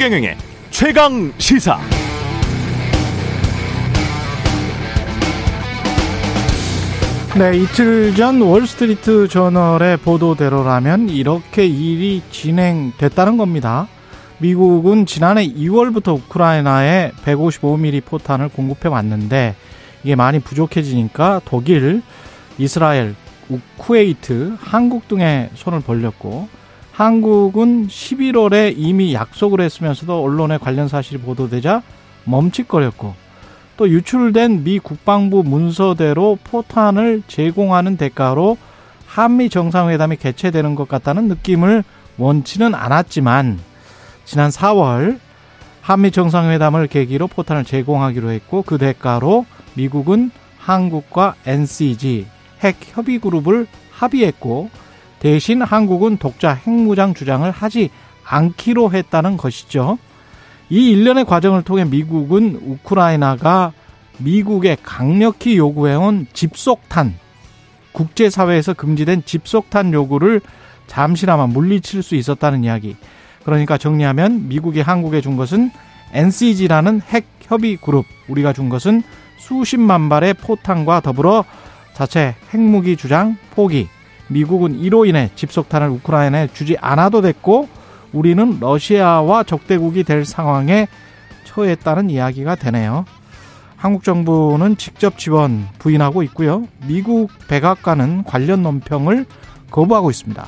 최경영의 최강 시사. 네, 이틀 전 월스트리트 저널의 보도대로라면 이렇게 일이 진행됐다는 겁니다. 미국은 지난해 2월부터 우크라이나에 155mm 포탄을 공급해 왔는데 이게 많이 부족해지니까 독일, 이스라엘, 쿠웨이트, 한국 등에 손을 벌렸고 한국은 11월에 이미 약속을 했으면서도 언론에 관련 사실이 보도되자 멈칫거렸고 또 유출된 미 국방부 문서대로 포탄을 제공하는 대가로 한미 정상회담이 개최되는 것 같다는 느낌을 원치는 않았지만 지난 4월 한미 정상회담을 계기로 포탄을 제공하기로 했고 그 대가로 미국은 한국과 NCG 핵 협의 그룹을 합의했고 대신 한국은 독자 핵무장 주장을 하지 않기로 했다는 것이죠. 이 일련의 과정을 통해 미국은 우크라이나가 미국에 강력히 요구해온 집속탄, 국제사회에서 금지된 집속탄 요구를 잠시나마 물리칠 수 있었다는 이야기. 그러니까 정리하면 미국이 한국에 준 것은 NCG라는 핵 협의 그룹, 우리가 준 것은 수십만 발의 포탄과 더불어 자체 핵무기 주장 포기. 미국은 이로 인해 집속탄을 우크라이나에 주지 않아도 됐고 우리는 러시아와 적대국이 될 상황에 처했다는 이야기가 되네요. 한국 정부는 직접 지원 부인하고 있고요. 미국 백악관은 관련 논평을 거부하고 있습니다.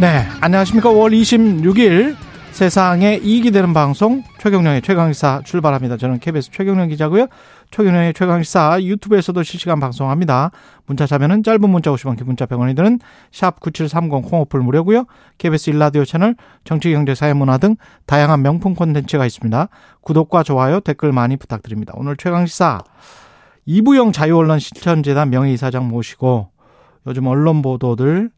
네, 안녕하십니까. 5월 26일 세상에 이익이 되는 방송 최경령의 최강시사 출발합니다. 저는 KBS 최경령 기자고요. 최경령의 최강시사 유튜브에서도 실시간 방송합니다. 문자 자면은 짧은 문자 50원, 긴 문자 100원이 드는 샵 9730 콩오플 무료고요. KBS 일라디오 채널 정치, 경제, 사회, 문화 등 다양한 명품 콘텐츠가 있습니다. 구독과 좋아요, 댓글 많이 부탁드립니다. 오늘 최강시사 이부영 자유언론 실천재단 명예이사장 모시고 요즘 언론 보도들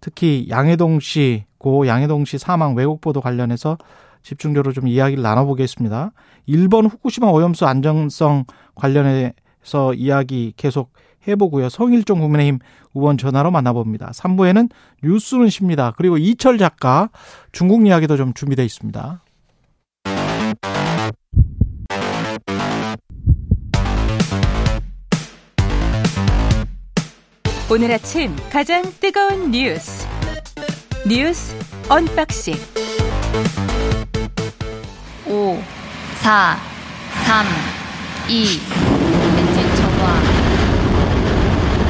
특히 양해동 씨, 고 양해동 씨 사망 왜곡 보도 관련해서 집중적으로 좀 이야기를 나눠보겠습니다. 일본 후쿠시마 오염수 안정성 관련해서 이야기 계속 해보고요. 성일종 국민의힘 의원 전화로 만나봅니다. 3부에는 뉴스는 쉽니다. 그리고 이철 작가 중국 이야기도 좀 준비되어 있습니다. 오늘 아침 가장 뜨거운 뉴스 뉴스 unboxing 5 4 3 2 엔진 점화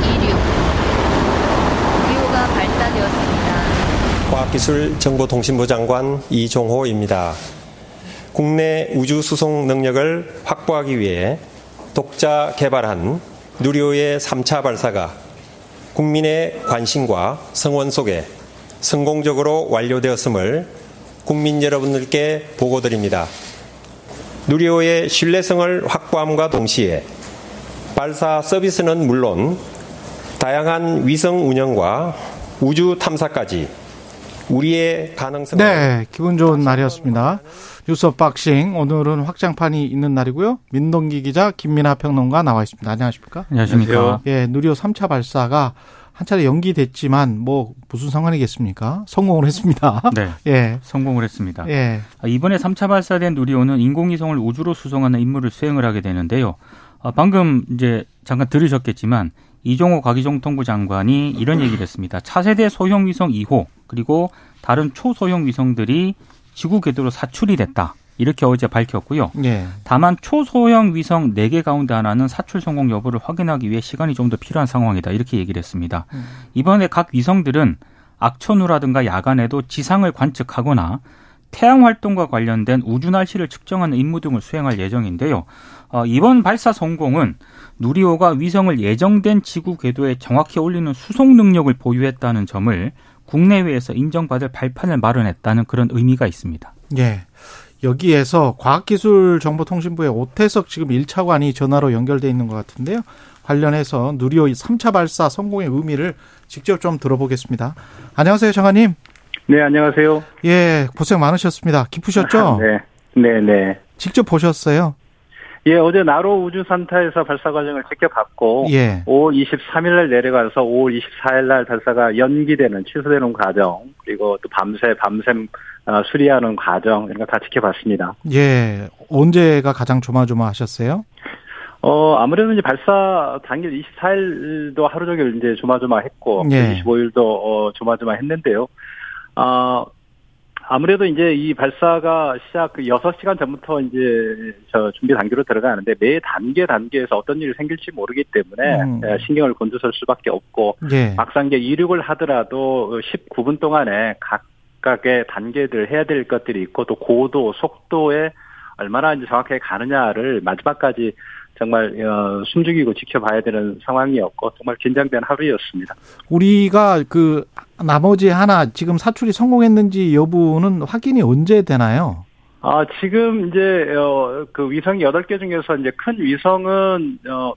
26 누리호가 발사되었습니다. 과학기술 정보통신부 장관 이종호입니다. 국내 우주 수송 능력을 확보하기 위해 독자 개발한 누리호의 3차 발사가 국민의 관심과 성원 속에 성공적으로 완료되었음을 국민 여러분들께 보고드립니다. 누리호의 신뢰성을 확보함과 동시에 발사 서비스는 물론 다양한 위성 운영과 우주 탐사까지 우리의 가능성을 네, 기분 좋은 날이었습니다. 뉴스 박싱 오늘은 확장판이 있는 날이고요. 민동기 기자 김민아 평론가 나와 있습니다. 안녕하십니까? 안녕하십니까? 예, 누리호 3차 발사가 한 차례 연기됐지만 뭐 무슨 상관이겠습니까? 성공을 했습니다. 네. 예. 성공을 했습니다. 예. 아, 이번에 3차 발사된 누리호는 인공위성을 우주로 수송하는 임무를 수행을 하게 되는데요. 아, 방금 이제 잠깐 들으셨겠지만 이종호 과기정통부 장관이 이런 얘기를 했습니다. 차세대 소형 위성 2호 그리고 다른 초소형 위성들이 지구 궤도로 사출이 됐다. 이렇게 어제 밝혔고요. 예. 다만 초소형 위성 4개 가운데 하나는 사출 성공 여부를 확인하기 위해 시간이 좀 더 필요한 상황이다. 이렇게 얘기를 했습니다. 음. 이번에 각 위성들은 악천후라든가 야간에도 지상을 관측하거나 태양 활동과 관련된 우주 날씨를 측정하는 임무 등을 수행할 예정인데요. 어, 이번 발사 성공은 누리호가 위성을 예정된 지구 궤도에 정확히 올리는 수송 능력을 보유했다는 점을 국내외에서 인정받을 발판을 마련했다는 그런 의미가 있습니다. 예. 여기에서 과학기술정보통신부의 오태석 지금 1차관이 전화로 연결돼 있는 것 같은데요. 관련해서 누리호 3차 발사 성공의 의미를 직접 좀 들어보겠습니다. 안녕하세요, 장관님. 네, 안녕하세요. 예, 고생 많으셨습니다. 기쁘셨죠? 네, 네, 네. 직접 보셨어요? 예, 어제 나로 우주산타에서 발사 과정을 지켜봤고 예. 5월 23일 날 내려가서 5월 24일 날 발사가 연기되는 취소되는 과정 그리고 또 밤새 밤샘 어, 수리하는 과정 이런 거 다 지켜봤습니다. 예. 언제가 가장 조마조마하셨어요? 어 아무래도 이제 발사 당일 24일도 하루 종일 이제 조마조마했고 예. 25일도 어 조마조마했는데요. 아 아무래도 이제 이 발사가 시작 그 6시간 전부터 이제 저 준비 단계로 들어가는데 매 단계 단계에서 어떤 일이 생길지 모르기 때문에 음. 예, 신경을 곤두설 수밖에 없고 예. 막상 이제 이륙을 하더라도 19분 동안에 각 각의 단계들 해야 될 것들이 있고 또 고도, 속도에 얼마나 이제 정확하게 가느냐를 마지막까지 정말 어, 숨죽이고 지켜봐야 되는 상황이었고 정말 긴장된 하루였습니다. 우리가 그 나머지 하나 지금 사출이 성공했는지 여부는 확인이 언제 되나요? 아 지금 이제 어, 그 위성 8개 중에서 이제 큰 위성은 어,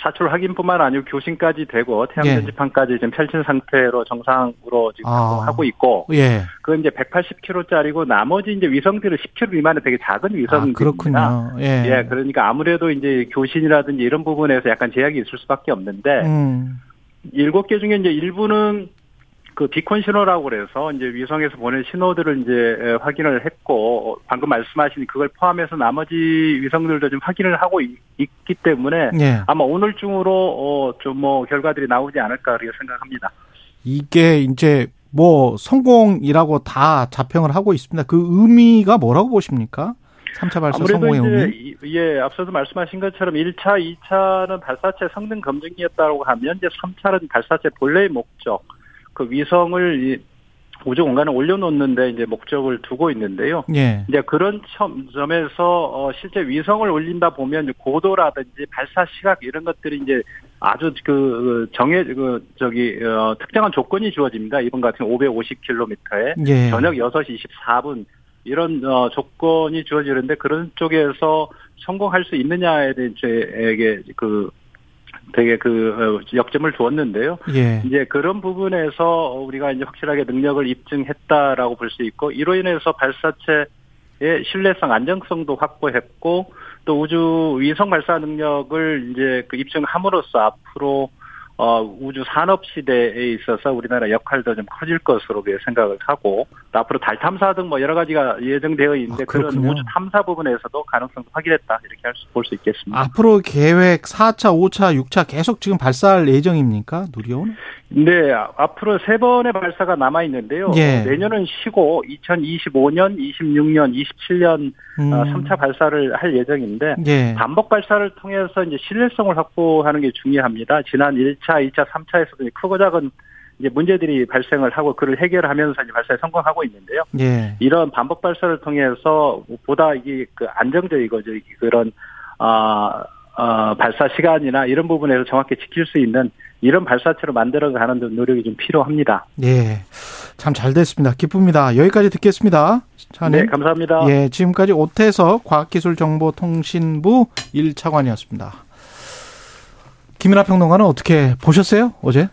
사출 확인뿐만 아니고 교신까지 되고 태양 예. 전지판까지 지금 펼친 상태로 정상으로 지금 아. 하고 있고 예. 그건 이제 180km짜리고 나머지 이제 위성들은 10km 미만의 되게 작은 아, 위성들입니다. 그렇군요. 예. 예, 그러니까 아무래도 이제 교신이라든지 이런 부분에서 약간 제약이 있을 수밖에 없는데 음. 일곱 개 중에 이제 일부는 그 비콘 신호라고 그래서 이제 위성에서 보낸 신호들을 이제 에, 확인을 했고 방금 말씀하신 그걸 포함해서 나머지 위성들도 좀 확인을 하고 있, 기 때문에 예. 아마 오늘 중으로 어, 좀 뭐 결과들이 나오지 않을까 그렇게 생각합니다. 이게 이제 뭐 성공이라고 다 자평을 하고 있습니다. 그 의미가 뭐라고 보십니까? 3차 발사 성공의 의미? 이- 예 앞서도 말씀하신 것처럼 1차, 2차는 발사체 성능 검증이었다고 하면 이제 3차는 발사체 본래의 목적 그 위성을 이 우주 공간에 올려놓는데 이제 목적을 두고 있는데요. 예. 이제 그런 점- 점에서 어, 실제 위성을 올린다 보면 고도라든지 발사 시각 이런 것들이 이제 아주 그 정해 그 저기 어, 특정한 조건이 주어집니다. 이번 같은 550km에 예. 저녁 6시 24분 이런 어, 조건이 주어지는데 그런 쪽에서 성공할 수 있느냐에 대해게 그 되게 그 어, 역점을 두었는데요. 예. 이제 그런 부분에서 우리가 이제 확실하게 능력을 입증했다라고 볼 수 있고 이로 인해서 발사체의 신뢰성, 안정성도 확보했고 또 우주 위성 발사 능력을 이제 그 입증함으로써 앞으로 어, 우주 산업 시대에 있어서 우리나라 역할도 좀 커질 것으로 생각을 하고 또 앞으로 달 탐사 등 뭐 여러 가지가 예정되어 있는데 아, 그런. 우주 탐사 부분에서도 가능성도 확인했다 이렇게 볼수 있겠습니다. 앞으로 계획 4차, 5차, 6차 계속 지금 발사할 예정입니까? 누리온? 네, 아, 앞으로 세 번의 발사가 남아 있는데요. 예. 내년은 쉬고 2025년, 26년, 27년 음. 어, 3차 발사를 할 예정인데 예. 반복 발사를 통해서 이제 신뢰성을 확보하는 게 중요합니다. 지난 1차, 2차, 3차에서도 크고 작은 이제 문제들이 발생을 하고 그를 해결하면서 이제 발사에 성공하고 있는데요. 예. 이런 반복 발사를 통해서 보다 이게 그 안정적이고 그런 아 어, 발사 시간이나 이런 부분에서 정확히 지킬 수 있는 이런 발사체로 만들어가는 노력이 좀 필요합니다. 예. 참 잘 됐습니다. 기쁩니다. 여기까지 듣겠습니다. 차관님. 네, 감사합니다. 예, 지금까지 오태석 과학기술정보통신부 1차관이었습니다. 김연아 평론가는 어떻게 보셨어요? 어제?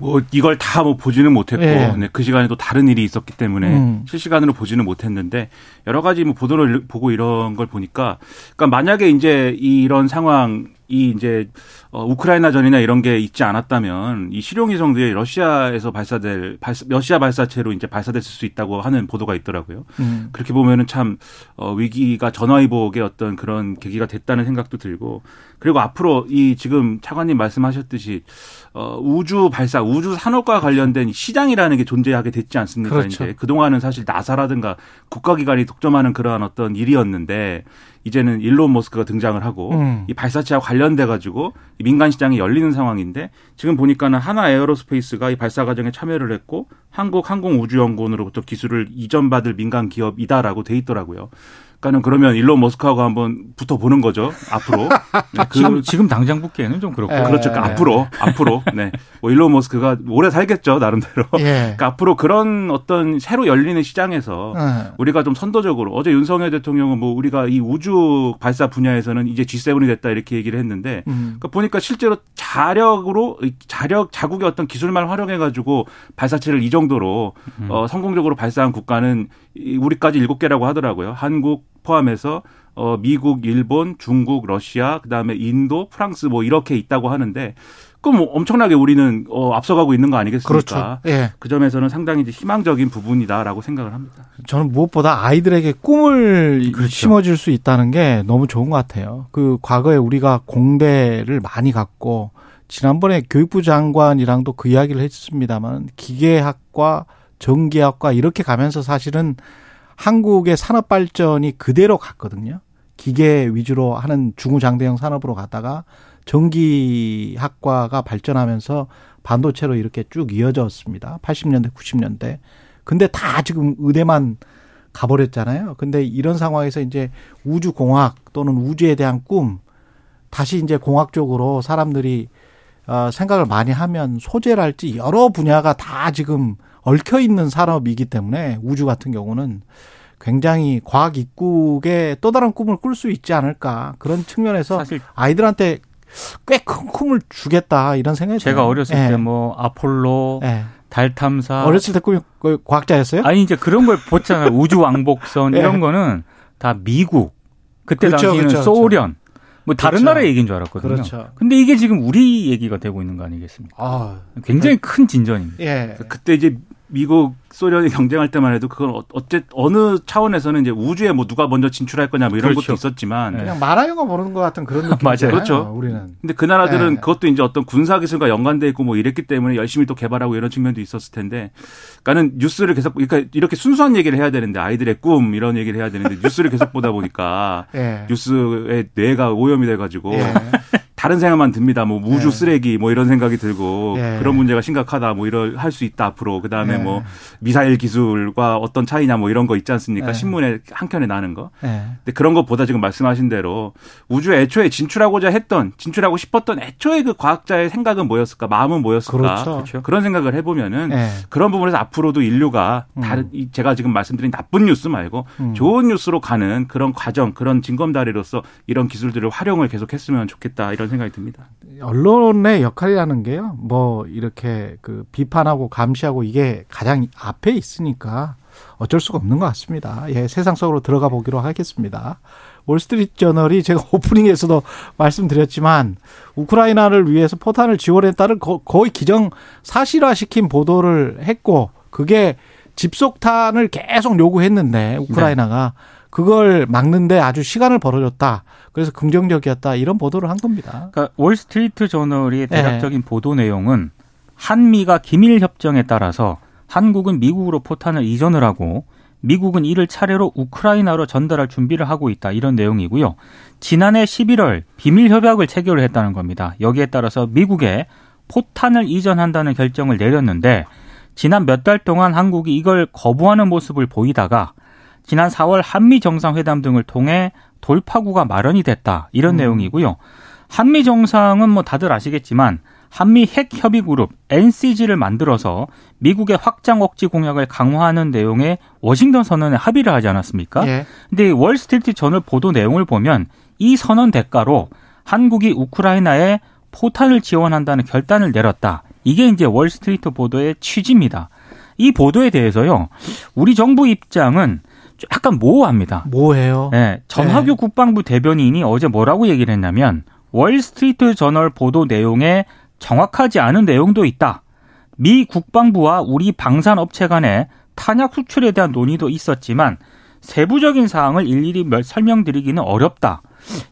뭐 이걸 다 뭐 보지는 못했고 예. 네, 그 시간에 또 다른 일이 있었기 때문에 음. 실시간으로 보지는 못했는데 여러 가지 뭐 보도를 보고 이런 걸 보니까 그러니까 만약에 이제 이런 상황 이 이제 어, 우크라이나 전이나 이런 게 있지 않았다면 이 실용위성들이 러시아에서 발사될 발사, 러시아 발사체로 이제 발사됐을 수 있다고 하는 보도가 있더라고요. 음. 그렇게 보면은 참 어, 위기가 전화위복의 어떤 그런 계기가 됐다는 생각도 들고 그리고 앞으로 이 지금 차관님 말씀하셨듯이 어, 우주 발사, 우주 산업과 관련된 시장이라는 게 존재하게 됐지 않습니까? 그렇죠. 이제 그동안은 사실 나사라든가 국가기관이 독점하는 그러한 어떤 일이었는데 이제는 일론 머스크가 등장을 하고 음. 이 발사체와 관련돼 가지고 민간 시장이 열리는 상황인데 지금 보니까는 한화 에어로스페이스가 이 발사 과정에 참여를 했고 한국 항공우주연구원으로부터 기술을 이전받을 민간 기업이다라고 돼 있더라고요. 그러니까는 그러면 일론 머스크하고 한번 붙어 보는 거죠 앞으로. 네, 그- 지금 지금 당장 붙기에는 좀 그렇고. 예. 그렇죠. 그러니까 앞으로 앞으로 네. 뭐 일론 머스크가 오래 살겠죠 나름대로. 예. 그러니까 앞으로 그런 어떤 새로 열리는 시장에서 예. 우리가 좀 선도적으로 어제 윤석열 대통령은 뭐 우리가 이 우주 발사 분야에서는 이제 G7이 됐다 이렇게 얘기를 했는데 음. 그러니까 보니까 실제로 자력으로 이 자력 자국의 어떤 기술만 활용해 가지고 발사체를 이 정도로 어 성공적으로 발사한 국가는 이 우리까지 일곱 개라고 하더라고요. 한국, 포함해서 어 미국, 일본, 중국, 러시아, 그다음에 인도, 프랑스 뭐 이렇게 있다고 하는데 그럼 뭐 엄청나게 우리는 어 앞서가고 있는 거 아니겠습니까? 그렇죠. 예. 그 점에서는 상당히 이제 희망적인 부분이다라고 생각을 합니다. 저는 무엇보다 아이들에게 꿈을 그렇죠. 심어줄 수 있다는 게 너무 좋은 것 같아요. 그 과거에 우리가 공대를 많이 갖고 지난번에 교육부 장관이랑도 그 이야기를 했습니다만 기계학과 전기학과 이렇게 가면서 사실은 한국의 산업 발전이 그대로 갔거든요. 기계 위주로 하는 중후장대형 산업으로 갔다가 전기학과가 발전하면서 반도체로 이렇게 쭉 이어졌습니다. 80년대, 90년대. 근데 다 지금 의대만 가버렸잖아요. 근데 이런 상황에서 이제 우주공학 또는 우주에 대한 꿈, 다시 이제 공학 쪽으로 사람들이 어, 생각을 많이 하면 소재랄지 여러 분야가 다 지금 얽혀 있는 산업이기 때문에 우주 같은 경우는 굉장히 과학 입국에 또 다른 꿈을 꿀 수 있지 않을까 그런 측면에서 사실 아이들한테 꽤 큰 꿈을 주겠다 이런 생각이 제가 들어요. 어렸을 예. 때뭐 아폴로, 예. 달 탐사 어렸을 때 꿈이 그 과학자였어요? 아니 이제 그런 걸 보잖아요. 우주 왕복선 예. 이런 거는 다 미국 그때 그렇죠, 당시에는 그렇죠, 소련 뭐 다른 그렇죠. 나라 얘기인 줄 알았거든요. 그렇죠. 근데 이게 지금 우리 얘기가 되고 있는 거 아니겠습니까? 아, 굉장히 큰 진전입니다. 예. 그때 이제 미국 소련이 경쟁할 때만 해도 그건 어- 어째 어느 차원에서는 이제 우주에 뭐 누가 먼저 진출할 거냐 뭐 이런 그렇죠. 것도 있었지만 네. 그냥 만화 영화 보는 것 같은 그런 느낌. 맞아요. 그렇죠. 우리는. 근데 그 나라들은 네. 그것도 이제 어떤 군사 기술과 연관돼 있고 뭐 이랬기 때문에 열심히 또 개발하고 이런 측면도 있었을 텐데, 그러니까는 뉴스를 계속 그러니까 이렇게 순수한 얘기를 해야 되는데 아이들의 꿈 이런 얘기를 해야 되는데 뉴스를 계속 보다 보니까 예. 뉴스의 뇌가 오염이 돼 가지고 예. 다른 생각만 듭니다. 뭐 우주 예. 쓰레기 뭐 이런 생각이 들고 예. 그런 문제가 심각하다 뭐 이럴 할 수 있다 앞으로 그 다음에 예. 뭐 미사일 기술과 어떤 차이냐 뭐 이런 거 있지 않습니까? 예. 신문에 한 켠에 나는 거. 예. 근데 그런 것보다 지금 말씀하신 대로 우주에 애초에 진출하고자 했던 진출하고 싶었던 애초에 그 과학자의 생각은 뭐였을까 마음은 뭐였을까 그렇죠. 그런 생각을 해보면은 예. 그런 부분에서 앞으로도 인류가 음. 다른 이 제가 지금 말씀드린 나쁜 뉴스 말고 음. 좋은 뉴스로 가는 그런 과정 그런 징검다리로서 이런 기술들을 활용을 계속했으면 좋겠다 이런 생각이 듭니다. 언론의 역할이라는 게요. 뭐 이렇게 그 비판하고 감시하고 이게 가장 앞에 있으니까 어쩔 수가 없는 것 같습니다. 예, 세상 속으로 들어가 보기로 하겠습니다. 월스트리트 저널이 제가 오프닝에서도 말씀드렸지만 우크라이나를 위해서 포탄을 지원했다를 거- 거의 기정 사실화시킨 보도를 했고 그게 집속탄을 계속 요구했는데 우크라이나가 그걸 막는데 아주 시간을 벌어줬다. 그래서 긍정적이었다. 이런 보도를 한 겁니다. 그러니까 월스트리트 저널의 네. 대략적인 보도 내용은 한미가 기밀 협정에 따라서 한국은 미국으로 포탄을 이전을 하고 미국은 이를 차례로 우크라이나로 전달할 준비를 하고 있다 이런 내용이고요. 지난해 11월 비밀 협약을 체결을 했다는 겁니다. 여기에 따라서 미국에 포탄을 이전한다는 결정을 내렸는데 지난 몇 달 동안 한국이 이걸 거부하는 모습을 보이다가 지난 4월 한미 정상회담 등을 통해 돌파구가 마련이 됐다 이런 내용이고요. 한미 정상은 뭐 다들 아시겠지만 한미 핵 협의 그룹 NCG를 만들어서 미국의 확장 억지 공약을 강화하는 내용의 워싱턴 선언에 합의를 하지 않았습니까? 예. 근데 이 월스트리트 저널 보도 내용을 보면 이 선언 대가로 한국이 우크라이나에 포탄을 지원한다는 결단을 내렸다. 이게 이제 월스트리트 보도의 취지입니다. 이 보도에 대해서요. 우리 정부 입장은 약간 모호합니다. 뭐예요? 네, 전화규 국방부 대변인이 어제 뭐라고 얘기를 했냐면 월스트리트 저널 보도 내용에 정확하지 않은 내용도 있다. 미 국방부와 우리 방산업체 간의 탄약 수출에 대한 논의도 있었지만 세부적인 사항을 일일이 몇- 설명드리기는 어렵다.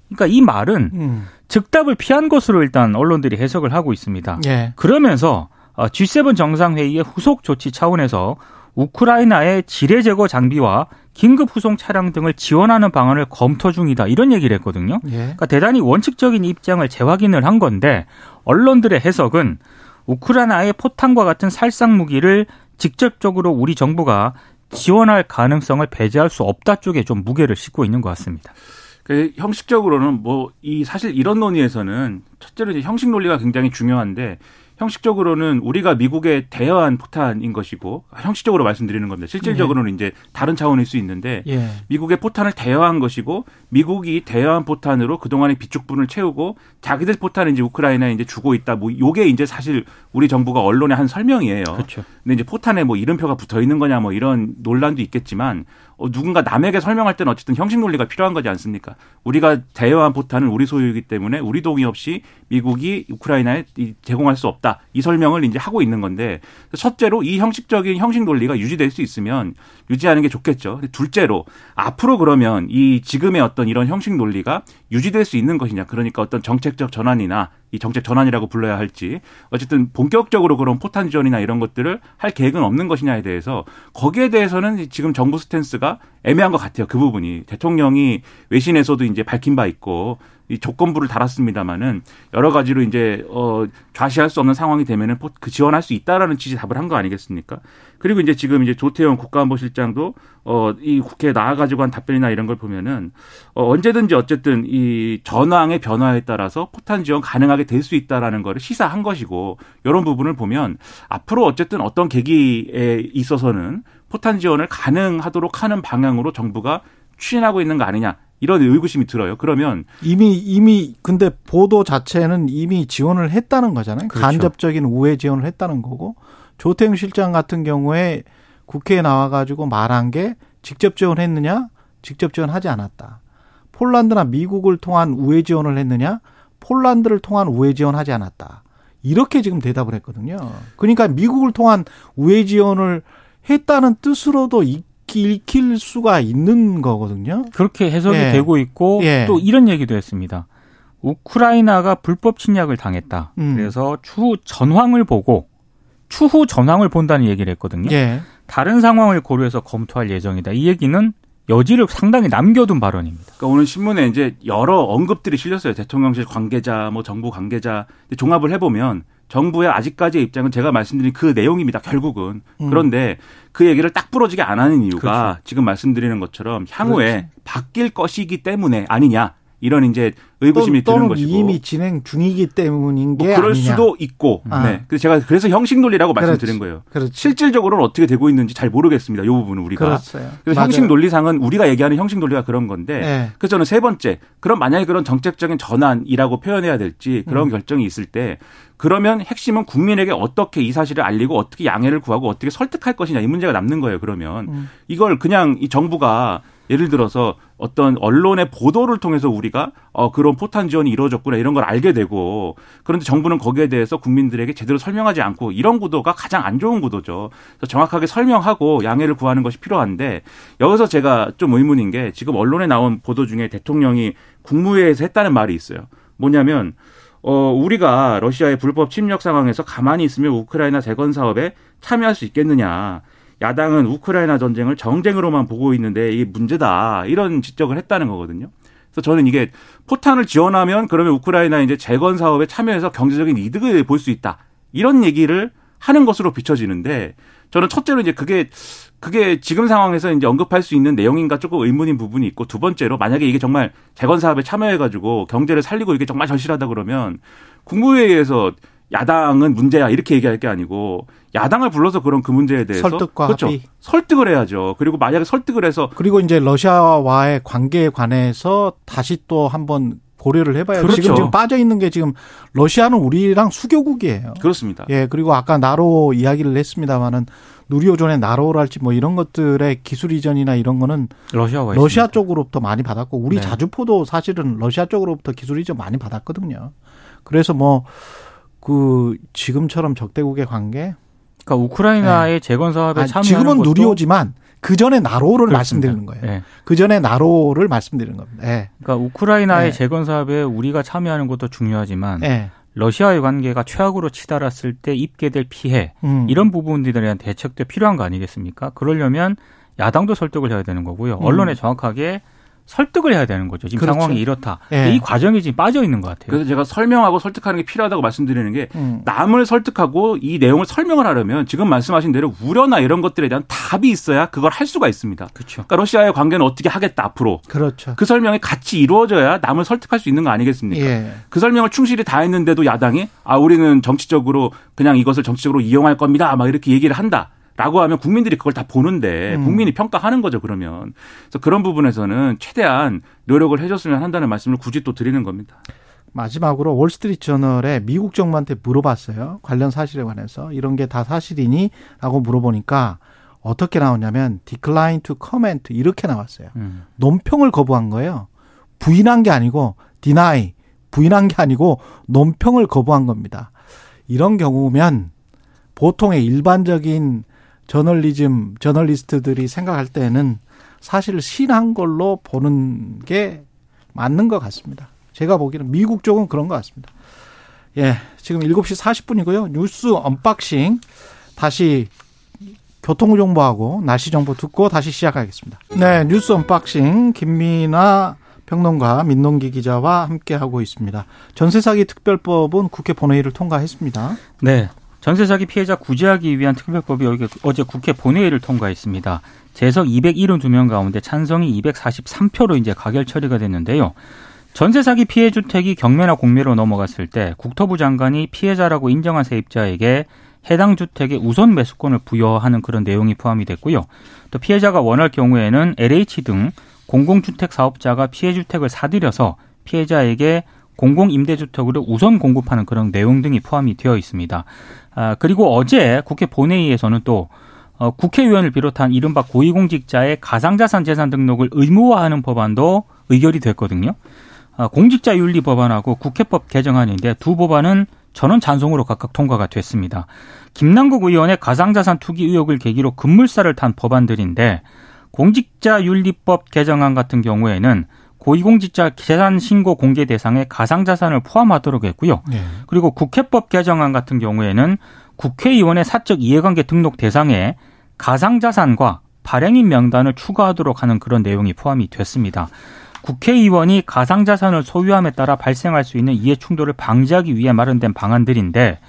그러니까 이 말은 음. 즉답을 피한 것으로 일단 언론들이 해석을 하고 있습니다. 예. 그러면서 어, G7 정상회의의 후속 조치 차원에서 우크라이나의 지뢰 제거 장비와 긴급 후송 차량 등을 지원하는 방안을 검토 중이다. 이런 얘기를 했거든요. 예. 그러니까 대단히 원칙적인 입장을 재확인을 한 건데 언론들의 해석은 우크라이나의 포탄과 같은 살상 무기를 직접적으로 우리 정부가 지원할 가능성을 배제할 수 없다 쪽에 좀 무게를 싣고 있는 것 같습니다. 그 형식적으로는 뭐 이 사실 이런 논의에서는 첫째로 이제 형식 논리가 굉장히 중요한데 형식적으로는 우리가 미국에 대여한 포탄인 것이고 형식적으로 말씀드리는 겁니다. 실질적으로는 이제 다른 차원일 수 있는데 예. 미국의 포탄을 대여한 것이고 미국이 대여한 포탄으로 그동안의 비축분을 채우고 자기들 포탄을 이제 우크라이나에 이제 주고 있다. 뭐 요게 이제 사실 우리 정부가 언론에 한 설명이에요. 그렇죠. 근데 이제 포탄에 뭐 이름표가 붙어 있는 거냐 뭐 이런 논란도 있겠지만 어, 누군가 남에게 설명할 때는 어쨌든 형식 논리가 필요한 거지 않습니까? 우리가 대여한 포탄은 우리 소유이기 때문에 우리 동의 없이 미국이 우크라이나에 제공할 수 없다. 이 설명을 이제 하고 있는 건데 첫째로 이 형식적인 형식 논리가 유지될 수 있으면 유지하는 게 좋겠죠. 둘째로 앞으로 그러면 이 지금의 어떤 이런 형식 논리가 유지될 수 있는 것이냐. 그러니까 어떤 정책적 전환이나 이 정책 전환이라고 불러야 할지 어쨌든 본격적으로 그런 포탄 지원이나 이런 것들을 할 계획은 없는 것이냐에 대해서 거기에 대해서는 지금 정부 스탠스가 애매한 것 같아요. 그 부분이 대통령이 외신에서도 이제 밝힌 바 있고 이 조건부를 달았습니다마는 여러 가지로 이제 어 좌시할 수 없는 상황이 되면은 그 지원할 수 있다라는 취지 답을 한 거 아니겠습니까? 그리고 이제 지금 이제 조태영 국가안보실장도 어이 국회에 나와 가지고 한 답변이나 이런 걸 보면은 어 언제든지 어쨌든 이 전황의 변화에 따라서 포탄 지원 가능하게 될 수 있다라는 거를 시사한 것이고 이런 부분을 보면 앞으로 어쨌든 어떤 계기에 있어서는 포탄 지원을 가능하도록 하는 방향으로 정부가 추진하고 있는 거 아니냐 이런 의구심이 들어요. 그러면 이미 이미 근데 보도 자체는 이미 지원을 했다는 거잖아요. 그렇죠. 간접적인 우회 지원을 했다는 거고 조태영 실장 같은 경우에 국회에 나와 가지고 말한 게 직접 지원했느냐? 직접 지원하지 않았다. 폴란드나 미국을 통한 우회 지원을 했느냐? 폴란드를 통한 우회 지원하지 않았다. 이렇게 지금 대답을 했거든요. 그러니까 미국을 통한 우회 지원을 했다는 뜻으로도 읽힐 수가 있는 거거든요. 그렇게 해석이 예. 되고 있고 예. 또 이런 얘기도 했습니다. 우크라이나가 불법 침략을 당했다. 음. 그래서 추후 전황을 보고 추후 전황을 본다는 얘기를 했거든요. 예. 다른 상황을 고려해서 검토할 예정이다. 이 얘기는 여지를 상당히 남겨둔 발언입니다. 그러니까 오늘 신문에 이제 여러 언급들이 실렸어요. 대통령실 관계자, 뭐 정부 관계자. 종합을 해보면 정부의 아직까지의 입장은 제가 말씀드린 그 내용입니다. 결국은 음. 그런데 그 얘기를 딱 부러지게 안 하는 이유가 그렇죠. 지금 말씀드리는 것처럼 향후에 그렇지. 바뀔 것이기 때문에 아니냐. 이런 이제 의구심이 또, 드는 것이고 이미 진행 중이기 때문인 게 뭐 그럴 아니냐. 수도 있고 아. 네 그래서 제가 그래서 형식 논리라고 그렇지. 말씀드린 거예요 그렇지. 실질적으로는 어떻게 되고 있는지 잘 모르겠습니다 이 부분은 우리가 그렇어요. 그래서 맞아요. 형식 논리상은 우리가 얘기하는 형식 논리가 그런 건데 네. 그래서 저는 세 번째 그럼 만약에 그런 정책적인 전환이라고 표현해야 될지 그런 음. 결정이 있을 때 그러면 핵심은 국민에게 어떻게 이 사실을 알리고 어떻게 양해를 구하고 어떻게 설득할 것이냐 이 문제가 남는 거예요 그러면 음. 이걸 그냥 이 정부가 예를 들어서 어떤 언론의 보도를 통해서 우리가 어 그런 포탄 지원이 이루어졌구나 이런 걸 알게 되고 그런데 정부는 거기에 대해서 국민들에게 제대로 설명하지 않고 이런 구도가 가장 안 좋은 구도죠. 그래서 정확하게 설명하고 양해를 구하는 것이 필요한데 여기서 제가 좀 의문인 게 지금 언론에 나온 보도 중에 대통령이 국무회에서 했다는 말이 있어요. 뭐냐면 어 우리가 러시아의 불법 침략 상황에서 가만히 있으면 우크라이나 재건 사업에 참여할 수 있겠느냐. 야당은 우크라이나 전쟁을 정쟁으로만 보고 있는데 이게 문제다 이런 지적을 했다는 거거든요. 그래서 저는 이게 포탄을 지원하면 그러면 우크라이나 이제 재건 사업에 참여해서 경제적인 이득을 볼 수 있다 이런 얘기를 하는 것으로 비춰지는데 저는 첫째로 이제 그게 그게 지금 상황에서 이제 언급할 수 있는 내용인가 조금 의문인 부분이 있고 두 번째로 만약에 이게 정말 재건 사업에 참여해 가지고 경제를 살리고 이게 정말 절실하다 그러면 국무회의에서 야당은 문제야 이렇게 얘기할 게 아니고 야당을 불러서 그런 그 문제에 대해서 설득과 그렇죠. 합의. 설득을 해야죠. 그리고 만약에 설득을 해서 그리고 이제 러시아와의 관계에 관해서 다시 또 한번 고려를 해봐야 그렇죠. 지금 지금 빠져 있는 게 지금 러시아는 우리랑 수교국이에요. 그렇습니다. 예 그리고 아까 나로 이야기를 했습니다만은 누리호전의 나로랄지 뭐 이런 것들의 기술 이전이나 이런 거는 러시아와 러시아 있습니다. 쪽으로부터 많이 받았고 우리 네. 자주포도 사실은 러시아 쪽으로부터 기술 이전 많이 받았거든요. 그래서 뭐 그 지금처럼 적대국의 관계? 그러니까 우크라이나의 네. 재건 사업에 아, 참여하는 지금은 누리호지만 그 전에 나로를 그렇습니다. 말씀드리는 거예요. 네. 그 전에 나로를 말씀드리는 겁니다. 네. 그러니까 우크라이나의 네. 재건 사업에 우리가 참여하는 것도 중요하지만 네. 러시아의 관계가 최악으로 치달았을 때 입게 될 피해 음. 이런 부분들에 대한 대책도 필요한 거 아니겠습니까? 그러려면 야당도 설득을 해야 되는 거고요. 음. 언론에 정확하게 설득을 해야 되는 거죠. 지금 그렇죠. 상황이 이렇다. 네. 이 과정이 지금 빠져 있는 것 같아요. 그래서 제가 설명하고 설득하는 게 필요하다고 말씀드리는 게 음. 남을 설득하고 이 내용을 설명을 하려면 지금 말씀하신 대로 우려나 이런 것들에 대한 답이 있어야 그걸 할 수가 있습니다. 그렇죠. 그러니까 러시아의 관계는 어떻게 하겠다 앞으로. 그렇죠. 그 설명이 같이 이루어져야 남을 설득할 수 있는 거 아니겠습니까? 예. 그 설명을 충실히 다 했는데도 야당이 아 우리는 정치적으로 그냥 이것을 정치적으로 이용할 겁니다. 막 이렇게 얘기를 한다. 라고 하면 국민들이 그걸 다 보는데 음. 국민이 평가하는 거죠 그러면 그래서 그런 부분에서는 최대한 노력을 해줬으면 한다는 말씀을 굳이 또 드리는 겁니다. 마지막으로 월스트리트 저널에 미국 정부한테 물어봤어요 관련 사실에 관해서 이런 게 다 사실이니? 라고 물어보니까 어떻게 나오냐면 decline to comment 이렇게 나왔어요. 음. 논평을 거부한 거예요. 부인한 게 아니고 deny 부인한 게 아니고 논평을 거부한 겁니다. 이런 경우면 보통의 일반적인 저널리즘 저널리스트들이 생각할 때는 사실 시인한 걸로 보는 게 맞는 것 같습니다. 제가 보기에는 미국 쪽은 그런 것 같습니다. 예, 지금 7시 40분이고요. 뉴스 unboxing 다시 교통 정보하고 날씨 정보 듣고 다시 시작하겠습니다. 네, 뉴스 unboxing 김미나 평론가 민동기 기자와 함께 하고 있습니다. 전세 사기 특별법은 국회 본회의를 통과했습니다. 네. 전세 사기 피해자 구제하기 위한 특별법이 어제 국회 본회의를 통과했습니다. 재석 272명 가운데 찬성이 243표로 이제 가결 처리가 됐는데요. 전세 사기 피해 주택이 경매나 공매로 넘어갔을 때 국토부 장관이 피해자라고 인정한 세입자에게 해당 주택의 우선 매수권을 부여하는 그런 내용이 포함이 됐고요. 또 피해자가 원할 경우에는 LH 등 공공주택 사업자가 피해 주택을 사들여서 피해자에게 공공 임대주택으로 우선 공급하는 그런 내용 등이 포함이 되어 있습니다. 아, 그리고 어제 국회 본회의에서는 또 어, 국회의원을 비롯한 이른바 고위공직자의 가상자산 재산 등록을 의무화하는 법안도 의결이 됐거든요. 아, 공직자윤리 법안하고 국회법 개정안인데 두 법안은 전원 찬성으로 각각 통과가 됐습니다. 김남국 의원의 가상자산 투기 의혹을 계기로 급물살을 탄 법안들인데 공직자윤리법 개정안 같은 경우에는 고위공직자 재산 신고 공개 대상에 가상자산을 포함하도록 했고요. 네. 그리고 국회법 개정안 같은 경우에는 국회의원의 사적 이해관계 등록 대상에 가상자산과 발행인 명단을 추가하도록 하는 그런 내용이 포함이 됐습니다. 국회의원이 가상자산을 소유함에 따라 발생할 수 있는 이해 충돌을 방지하기 위해 마련된 방안들인데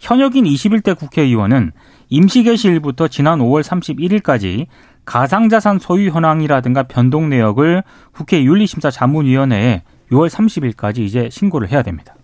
현역인 21대 국회의원은 임시개시일부터 지난 5월 31일까지 가상자산 소유 현황이라든가 변동 내역을 국회 윤리심사 자문위원회에 6월 30일까지 이제 신고를 해야 됩니다.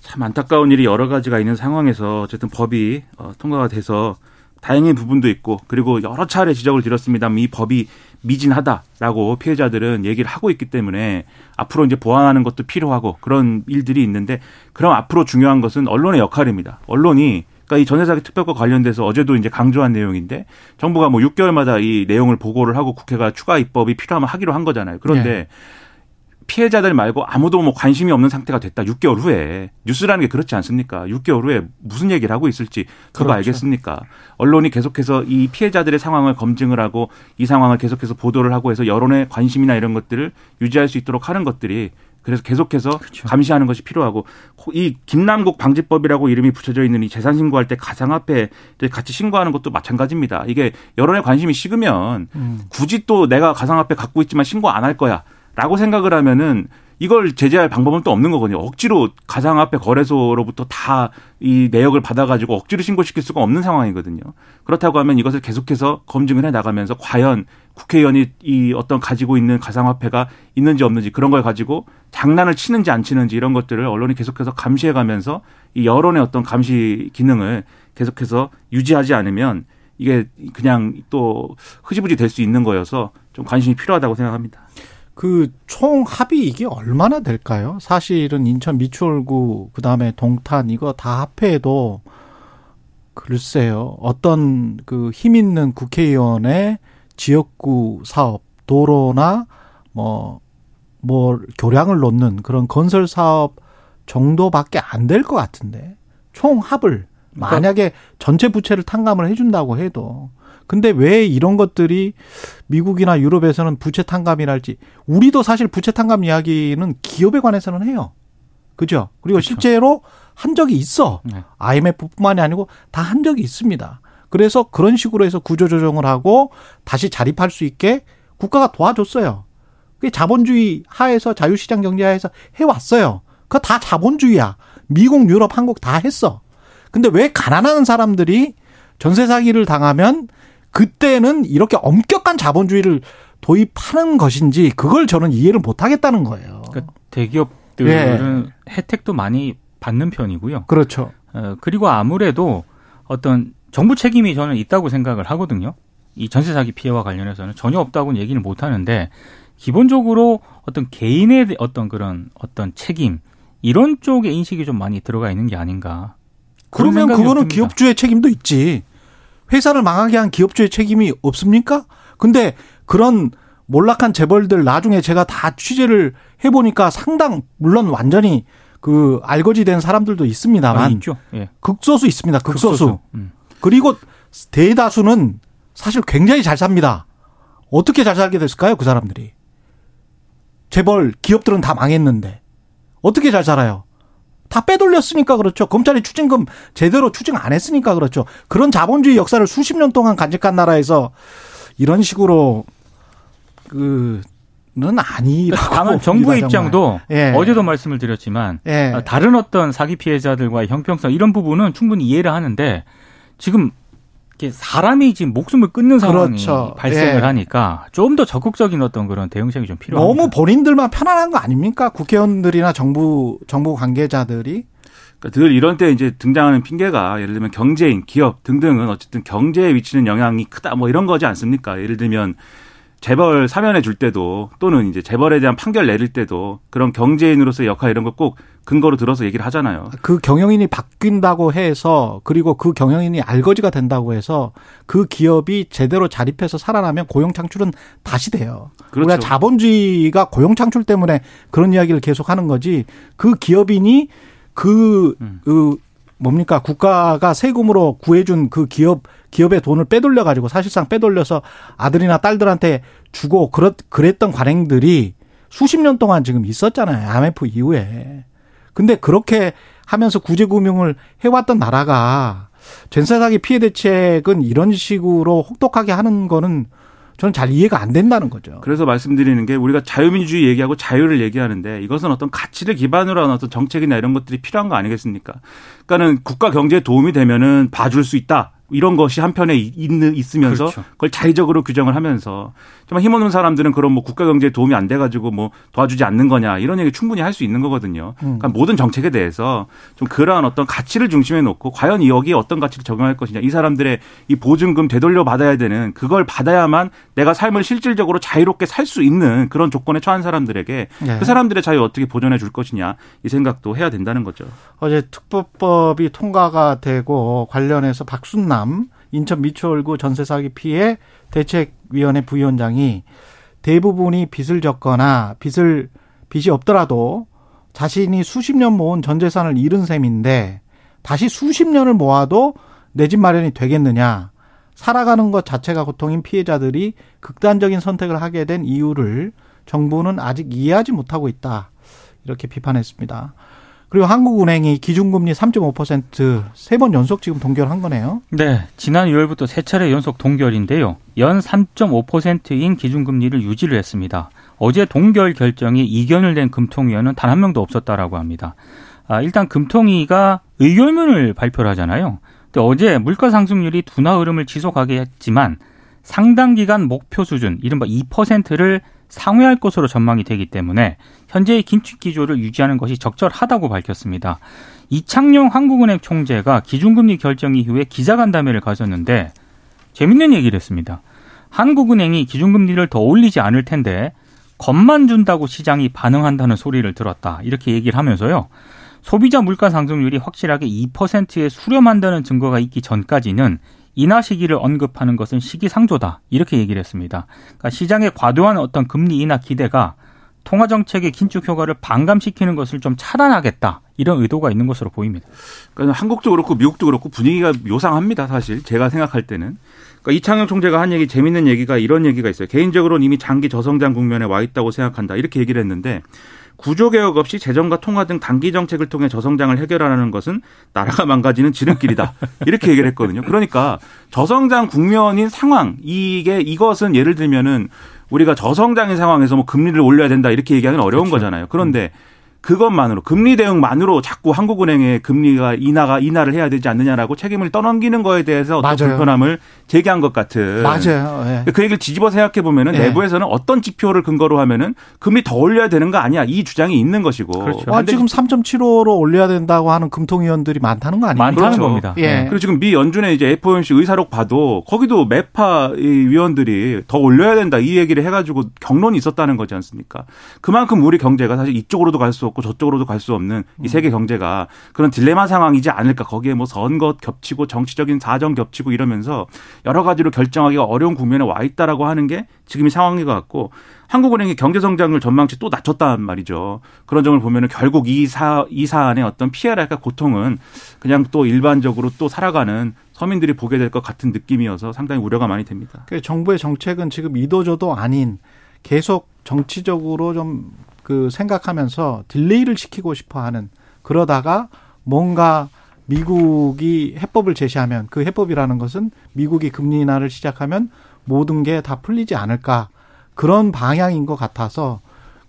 참 안타까운 일이 여러 가지가 있는 상황에서 어쨌든 법이 어, 통과가 돼서 다행인 부분도 있고 그리고 여러 차례 지적을 드렸습니다만 이 법이 미진하다라고 피해자들은 얘기를 하고 있기 때문에 앞으로 이제 보완하는 것도 필요하고 그런 일들이 있는데 그럼 앞으로 중요한 것은 언론의 역할입니다. 언론이 그러니까 이 전세사기 특별법 관련돼서 어제도 이제 강조한 내용인데 정부가 뭐 6개월마다 이 내용을 보고를 하고 국회가 추가 입법이 필요하면 하기로 한 거잖아요. 그런데 네. 피해자들 말고 아무도 뭐 관심이 없는 상태가 됐다. 6개월 후에 뉴스라는 게 그렇지 않습니까? 6개월 후에 무슨 얘기를 하고 있을지 그거 그렇죠. 알겠습니까? 언론이 계속해서 이 피해자들의 상황을 검증을 하고 이 상황을 계속해서 보도를 하고 해서 여론의 관심이나 이런 것들을 유지할 수 있도록 하는 것들이 그래서 계속해서 그렇죠. 감시하는 것이 필요하고 이 김남국 방지법이라고 이름이 붙여져 있는 이 재산 신고할 때 가상화폐 같이 신고하는 것도 마찬가지입니다. 이게 여론의 관심이 식으면 음. 굳이 또 내가 가상화폐 갖고 있지만 신고 안 할 거야. 라고 생각을 하면은 이걸 제재할 방법은 또 없는 거거든요. 억지로 가상화폐 거래소로부터 다 이 내역을 받아가지고 억지로 신고시킬 수가 없는 상황이거든요. 그렇다고 하면 이것을 계속해서 검증을 해 나가면서 과연 국회의원이 이 어떤 가지고 있는 가상화폐가 있는지 없는지 그런 걸 가지고 장난을 치는지 안 치는지 이런 것들을 언론이 계속해서 감시해 가면서 이 여론의 어떤 감시 기능을 계속해서 유지하지 않으면 이게 그냥 또 흐지부지 될 수 있는 거여서 좀 관심이 필요하다고 생각합니다. 그 총 합이 이게 얼마나 될까요? 사실은 인천 미추홀구 그다음에 동탄 이거 다 합해도 글쎄요. 어떤 그 힘 있는 국회의원의 지역구 사업, 도로나 뭐, 뭐, 교량을 놓는 그런 건설 사업 정도밖에 안 될 것 같은데. 총 합을 그러니까 만약에 전체 부채를 탕감을 해준다고 해도 근데 왜 이런 것들이 미국이나 유럽에서는 부채 탕감이랄지 우리도 사실 부채 탕감 이야기는 기업에 관해서는 해요. 그죠? 그리고 그렇죠. 실제로 한 적이 있어. 네. IMF뿐만이 아니고 다 한 적이 있습니다. 그래서 그런 식으로 해서 구조조정을 하고 다시 자립할 수 있게 국가가 도와줬어요. 그게 자본주의 하에서 자유시장 경제 하에서 해왔어요. 그거 다 자본주의야. 미국, 유럽, 한국 다 했어. 근데 왜 가난한 사람들이 전세 사기를 당하면 그때는 이렇게 엄격한 자본주의를 도입하는 것인지 그걸 저는 이해를 못 하겠다는 거예요. 그러니까 대기업들은 네. 혜택도 많이 받는 편이고요. 그렇죠. 어, 그리고 아무래도 어떤 정부 책임이 저는 있다고 생각을 하거든요. 이 전세 사기 피해와 관련해서는 전혀 없다고는 얘기는 못 하는데 기본적으로 어떤 개인의 어떤 그런 어떤 책임 이런 쪽의 인식이 좀 많이 들어가 있는 게 아닌가. 그러면 그거는 없습니다. 기업주의 책임도 있지. 회사를 망하게 한 기업주의 책임이 없습니까? 근데 그런 몰락한 재벌들 나중에 제가 다 취재를 해보니까 상당 물론 완전히 그 알거지 된 사람들도 있습니다만 아, 있죠. 예. 극소수 있습니다. 극소수. 극소수. 음. 그리고 대다수는 사실 굉장히 잘 삽니다. 어떻게 잘 살게 됐을까요? 그 사람들이. 재벌 기업들은 다 망했는데 어떻게 잘 살아요? 다 빼돌렸으니까 그렇죠. 검찰이 추징금 제대로 추징 안 했으니까 그렇죠. 그런 자본주의 역사를 수십 년 동안 간직한 나라에서 이런 식으로 그는 아니라고 다만 정부의 입장도 예. 어제도 말씀을 드렸지만 예. 아, 다른 어떤 사기 피해자들과의 형평성 이런 부분은 충분히 이해를 하는데 지금 이렇게 사람이 지금 목숨을 끊는 상황이 그렇죠. 발생을 예. 하니까 좀 더 적극적인 어떤 그런 대응책이 좀 필요합니다. 너무 본인들만 편안한 거 아닙니까? 국회의원들이나 정부 정부 관계자들이 그러니까 늘 이런 때 이제 등장하는 핑계가 예를 들면 경제인, 기업 등등은 어쨌든 경제에 미치는 영향이 크다 뭐 이런 거지 않습니까? 예를 들면 재벌 사면해 줄 때도 또는 이제 재벌에 대한 판결 내릴 때도 그런 경제인으로서의 역할 이런 거꼭 근거로 들어서 얘기를 하잖아요. 그 경영인이 바뀐다고 해서 그리고 그 경영인이 알거지가 된다고 해서 그 기업이 제대로 자립해서 살아나면 고용 창출은 다시 돼요. 그렇죠. 우리가 자본주의가 고용 창출 때문에 그런 이야기를 계속 하는 거지 그 기업인이 그, 음. 그 뭡니까 국가가 세금으로 구해준 그 기업 기업의 돈을 빼돌려 가지고 사실상 빼돌려서 아들이나 딸들한테 주고 그랬던 관행들이 수십 년 동안 지금 있었잖아요. IMF 이후에. 근데 그렇게 하면서 구제 금융을 해왔던 나라가 전세 사기 피해 대책은 이런 식으로 혹독하게 하는 거는 저는 잘 이해가 안 된다는 거죠. 그래서 말씀드리는 게 우리가 자유민주주의 얘기하고 자유를 얘기하는데 이것은 어떤 가치를 기반으로 한 어떤 정책이나 이런 것들이 필요한 거 아니겠습니까? 그러니까는 국가 경제에 도움이 되면은 봐줄 수 있다. 이런 것이 한편에 있는 있으면서 그렇죠. 그걸 자의적으로 규정을 하면서 정말 힘없는 사람들은 그런 뭐 국가 경제에 도움이 안 돼가지고 뭐 도와주지 않는 거냐 이런 얘기 충분히 할 수 있는 거거든요. 그러니까 모든 정책에 대해서 좀 그러한 어떤 가치를 중심에 놓고 과연 여기에 어떤 가치를 적용할 것이냐 이 사람들의 이 보증금 되돌려 받아야 되는 그걸 받아야만 내가 삶을 실질적으로 자유롭게 살 수 있는 그런 조건에 처한 사람들에게 네. 그 사람들의 자유 어떻게 보존해 줄 것이냐 이 생각도 해야 된다는 거죠. 어제 특보법이 통과가 되고 관련해서 박순남 인천 미추홀구 전세 사기 피해 대책위원회 부위원장이 대부분이 빚을 졌거나 빚을 빚이 없더라도 자신이 수십 년 모은 전 재산을 잃은 셈인데 다시 수십 년을 모아도 내 집 마련이 되겠느냐? 살아가는 것 자체가 고통인 피해자들이 극단적인 선택을 하게 된 이유를 정부는 아직 이해하지 못하고 있다. 이렇게 비판했습니다. 그리고 한국은행이 기준금리 3.5%세 번 연속 지금 동결한 거네요. 네, 지난 6월부터 세 차례 연속 동결인데요. 연 3.5%인 기준금리를 유지를 했습니다. 어제 동결 결정이 이견을 낸 금통위원은 단 한 명도 없었다라고 합니다. 아, 일단 금통위가 의결문을 발표를 하잖아요. 근데 어제 물가 상승률이 둔화 흐름을 지속하게 했지만 상당 기간 목표 수준, 이른바 2%를 상회할 것으로 전망이 되기 때문에 현재의 긴축 기조를 유지하는 것이 적절하다고 밝혔습니다. 이창용 한국은행 총재가 기준금리 결정 이후에 기자간담회를 가졌는데 재밌는 얘기를 했습니다. 한국은행이 기준금리를 더 올리지 않을 텐데 겁만 준다고 시장이 반응한다는 소리를 들었다. 이렇게 얘기를 하면서요. 소비자 물가 상승률이 확실하게 2%에 수렴한다는 증거가 있기 전까지는 인하 시기를 언급하는 것은 시기상조다. 이렇게 얘기를 했습니다. 그러니까 시장의 과도한 어떤 금리 인하 기대가 통화 정책의 긴축 효과를 반감시키는 것을 좀 차단하겠다. 이런 의도가 있는 것으로 보입니다. 그러니까 한국도 그렇고 미국도 그렇고 분위기가 요상합니다. 사실 제가 생각할 때는. 그러니까 이창용 총재가 한 얘기 재밌는 얘기가 이런 얘기가 있어요. 개인적으로는 이미 장기 저성장 국면에 와 있다고 생각한다. 이렇게 얘기를 했는데 구조개혁 없이 재정과 통화 등 단기 정책을 통해 저성장을 해결하는 것은 나라가 망가지는 지름길이다. 이렇게 얘기를 했거든요. 그러니까 저성장 국면인 상황 이게 이것은 예를 들면은 우리가 저성장인 상황에서 뭐 금리를 올려야 된다 이렇게 얘기하기는 어려운 그렇죠. 거잖아요. 그런데 그것만으로 금리 대응만으로 자꾸 한국은행의 금리가 인하가 인하를 해야 되지 않느냐라고 책임을 떠넘기는 거에 대해서 어떤 맞아요. 불편함을 제기한 것 같은 맞아요. 예. 그 얘기를 뒤집어 생각해 보면은 예. 내부에서는 어떤 지표를 근거로 하면은 금리 더 올려야 되는 거 아니야 이 주장이 있는 것이고 그렇죠. 아, 지금 3.75로 올려야 된다고 하는 금통위원들이 많다는 거 아닙니까? 많다는 그렇죠. 겁니다. 예. 그리고 지금 미 연준의 이제 FOMC 의사록 봐도 거기도 매파 이 위원들이 더 올려야 된다 이 얘기를 해가지고 경론이 있었다는 거지 않습니까? 그만큼 우리 경제가 사실 이쪽으로도 갈 수 없고 없고 저쪽으로도 갈 수 없는 이 세계 경제가 그런 딜레마 상황이지 않을까. 거기에 뭐 선거 겹치고 정치적인 사정 겹치고 이러면서 여러 가지로 결정하기가 어려운 국면에 와 있다라고 하는 게 지금이 상황인 것 같고 한국은행이 경제 성장을 전망치 또 낮췄단 말이죠. 그런 점을 보면은 결국 이 사, 이 사안의 어떤 피해랄까 고통은 그냥 또 일반적으로 또 살아가는 서민들이 보게 될 것 같은 느낌이어서 상당히 우려가 많이 됩니다. 그 정부의 정책은 지금 이도저도 아닌 계속 정치적으로 좀 그 생각하면서 딜레이를 시키고 싶어 하는 그러다가 뭔가 미국이 해법을 제시하면 그 해법이라는 것은 미국이 금리 인하를 시작하면 모든 게 다 풀리지 않을까. 그런 방향인 것 같아서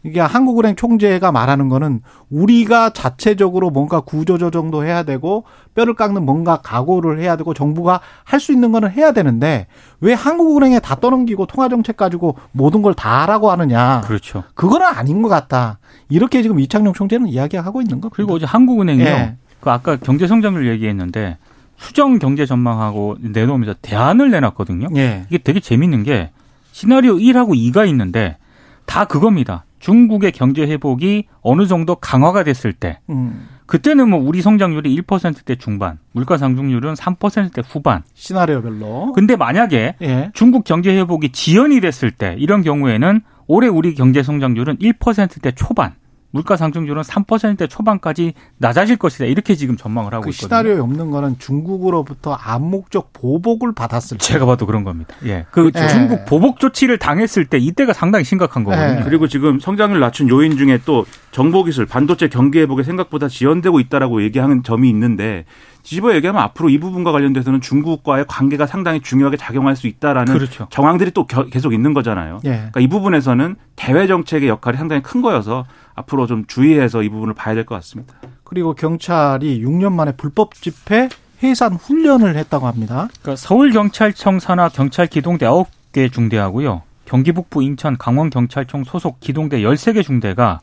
이게 한국 은행 총재가 말하는 거는 우리가 자체적으로 뭔가 구조조정도 해야 되고 뼈를 깎는 뭔가 각오를 해야 되고 정부가 할 수 있는 거는 해야 되는데 왜 한국은행에 다 떠넘기고 통화정책 가지고 모든 걸 다 하라고 하느냐. 그렇죠. 그거는 아닌 것 같다. 이렇게 지금 이창용 총재는 이야기하고 있는 거. 그리고 어제 한국은행이요. 예. 그 아까 경제 성장률 얘기했는데 수정 경제 전망하고 내놓으면서 대안을 내놨거든요. 예. 이게 되게 재밌는 게 시나리오 1하고 2가 있는데 다 그겁니다. 중국의 경제 회복이 어느 정도 강화가 됐을 때 음. 그때는 뭐 우리 성장률이 1%대 중반, 물가 상승률은 3%대 후반. 시나리오별로. 근데 만약에 예. 중국 경제 회복이 지연이 됐을 때 이런 경우에는 올해 우리 경제 성장률은 1%대 초반, 물가 상승률은 3%대 초반까지 낮아질 것이다. 이렇게 지금 전망을 하고 그 있거든요. 시나리오에 없는 거는 중국으로부터 암묵적 보복을 받았을 때. 제가 봐도 그런 겁니다. 예. 그 예. 중국 보복 조치를 당했을 때 이때가 상당히 심각한 거거든요. 예. 그리고 지금 성장률 낮춘 요인 중에 또 정보 기술, 반도체 경기 회복에 생각보다 지연되고 있다라고 얘기하는 점이 있는데 뒤집어 얘기하면 앞으로 이 부분과 관련돼서는 중국과의 관계가 상당히 중요하게 작용할 수 있다라는 그렇죠. 정황들이 또 겨- 계속 있는 거잖아요. 예. 그러니까 이 부분에서는 대외 정책의 역할이 상당히 큰 거여서 앞으로 좀 주의해서 이 부분을 봐야 될 것 같습니다. 그리고 경찰이 6년 만에 불법 집회 해산 훈련을 했다고 합니다. 그러니까 서울 경찰청 산하 경찰 기동대 9개 중대하고요. 경기 북부 인천 강원 경찰청 소속 기동대 13개 중대가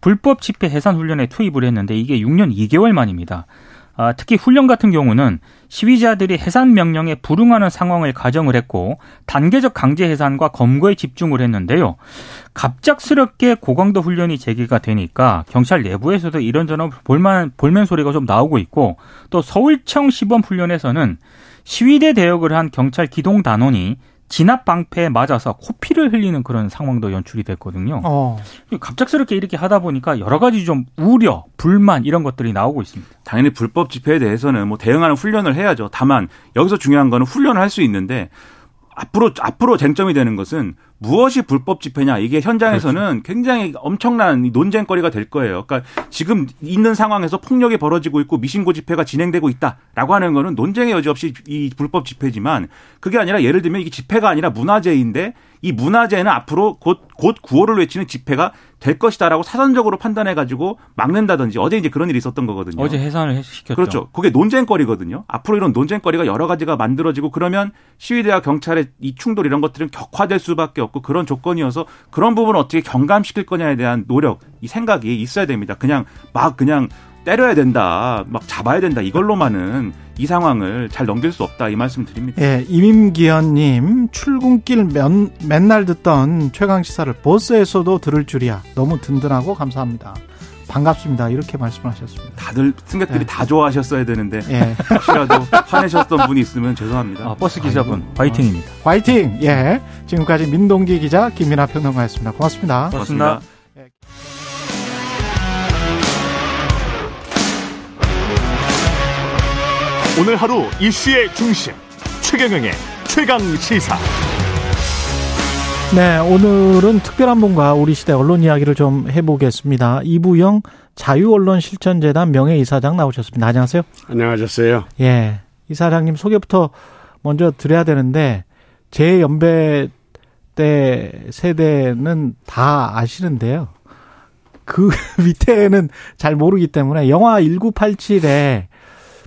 불법 집회 해산 훈련에 투입을 했는데 이게 6년 2개월 만입니다. 아, 특히 훈련 같은 경우는 시위자들이 해산 명령에 불응하는 상황을 가정을 했고 단계적 강제 해산과 검거에 집중을 했는데요. 갑작스럽게 고강도 훈련이 재개가 되니까 경찰 내부에서도 이런저런 볼만 볼멘 소리가 좀 나오고 있고 또 서울청 시범 훈련에서는 시위대 대역을 한 경찰 기동 단원이 진압 방패에 맞아서 코피를 흘리는 그런 상황도 연출이 됐거든요. 어. 갑작스럽게 이렇게 하다 보니까 여러 가지 좀 우려, 불만 이런 것들이 나오고 있습니다. 당연히 불법 집회에 대해서는 뭐 대응하는 훈련을 해야죠. 다만 여기서 중요한 거는 훈련을 할 수 있는데 앞으로 앞으로 쟁점이 되는 것은 무엇이 불법 집회냐 이게 현장에서는 굉장히 엄청난 이 논쟁거리가 될 거예요. 그러니까 지금 있는 상황에서 폭력이 벌어지고 있고 미신고 집회가 진행되고 있다라고 하는 거는 논쟁의 여지 없이 이 불법 집회지만 그게 아니라 예를 들면 이게 집회가 아니라 문화재인데 이 문화재는 앞으로 곧 곧 구호를 외치는 집회가 될 것이다라고 사전적으로 판단해 가지고 막는다든지 어제 이제 그런 일이 있었던 거거든요. 어제 해산을 시켰죠. 그렇죠. 그게 논쟁거리거든요. 앞으로 이런 논쟁거리가 여러 가지가 만들어지고 그러면 시위대와 경찰의 이 충돌 이런 것들은 격화될 수밖에 없고 그런 조건이어서 그런 부분을 어떻게 경감시킬 거냐에 대한 노력, 이 생각이 있어야 됩니다. 그냥 막 그냥 때려야 된다, 막 잡아야 된다 이걸로만은 이 상황을 잘 넘길 수 없다 이 말씀 드립니다. 예, 이민기현님 출근길 면, 맨날 듣던 최강 시사를 버스에서도 들을 줄이야 너무 든든하고 감사합니다. 반갑습니다. 이렇게 말씀하셨습니다. 다들 승객들이 네. 다 좋아하셨어야 되는데 예, 혹시라도 화내셨던 분이 있으면 죄송합니다. 아, 버스 기사분 화이팅입니다. 화이팅. 예, 지금까지 민동기 기자 김민아 평론가였습니다. 고맙습니다. 고맙습니다. 오늘 하루 이슈의 중심 최경영의 최강 시사. 네, 오늘은 특별한 분과 우리 시대 언론 이야기를 좀 해보겠습니다. 이부영 자유언론실천재단 명예이사장 나오셨습니다. 안녕하세요. 안녕하셨어요. 예. 이사장님 소개부터 먼저 드려야 되는데, 제 연배 때 세대는 다 아시는데요. 그 밑에는 잘 모르기 때문에 영화 1987에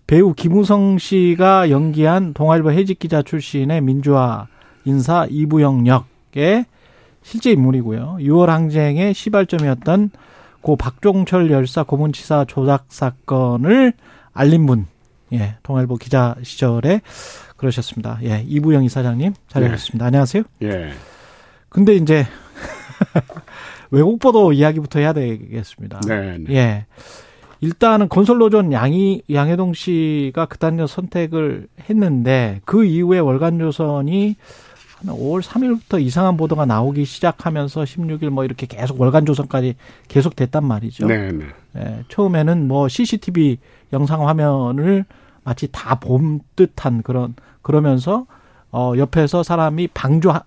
배우 김우성 씨가 연기한 동아일보 해직 기자 출신의 민주화 인사 이부영 역 의 실제 인물이고요. 6월 항쟁의 시발점이었던 고 박종철 열사 고문치사 조작 사건을 알린 분, 예, 동아일보 기자 시절에 그러셨습니다. 예, 이부영 이사장님 자리하셨습니다. 안녕하세요. 예. 근데 이제 외국 보도 이야기부터 해야 되겠습니다. 네. 네. 예. 일단은 건설노조는 양이 양해동 씨가 그단녀 선택을 했는데 그 이후에 월간조선이 한 5월 3일부터 이상한 보도가 나오기 시작하면서 16일 뭐 이렇게 계속 월간 조선까지 계속 됐단 말이죠. 네, 네. 예, 처음에는 뭐 CCTV 영상 화면을 마치 다 본 듯한 그런 그러면서 어 옆에서 사람이 방조한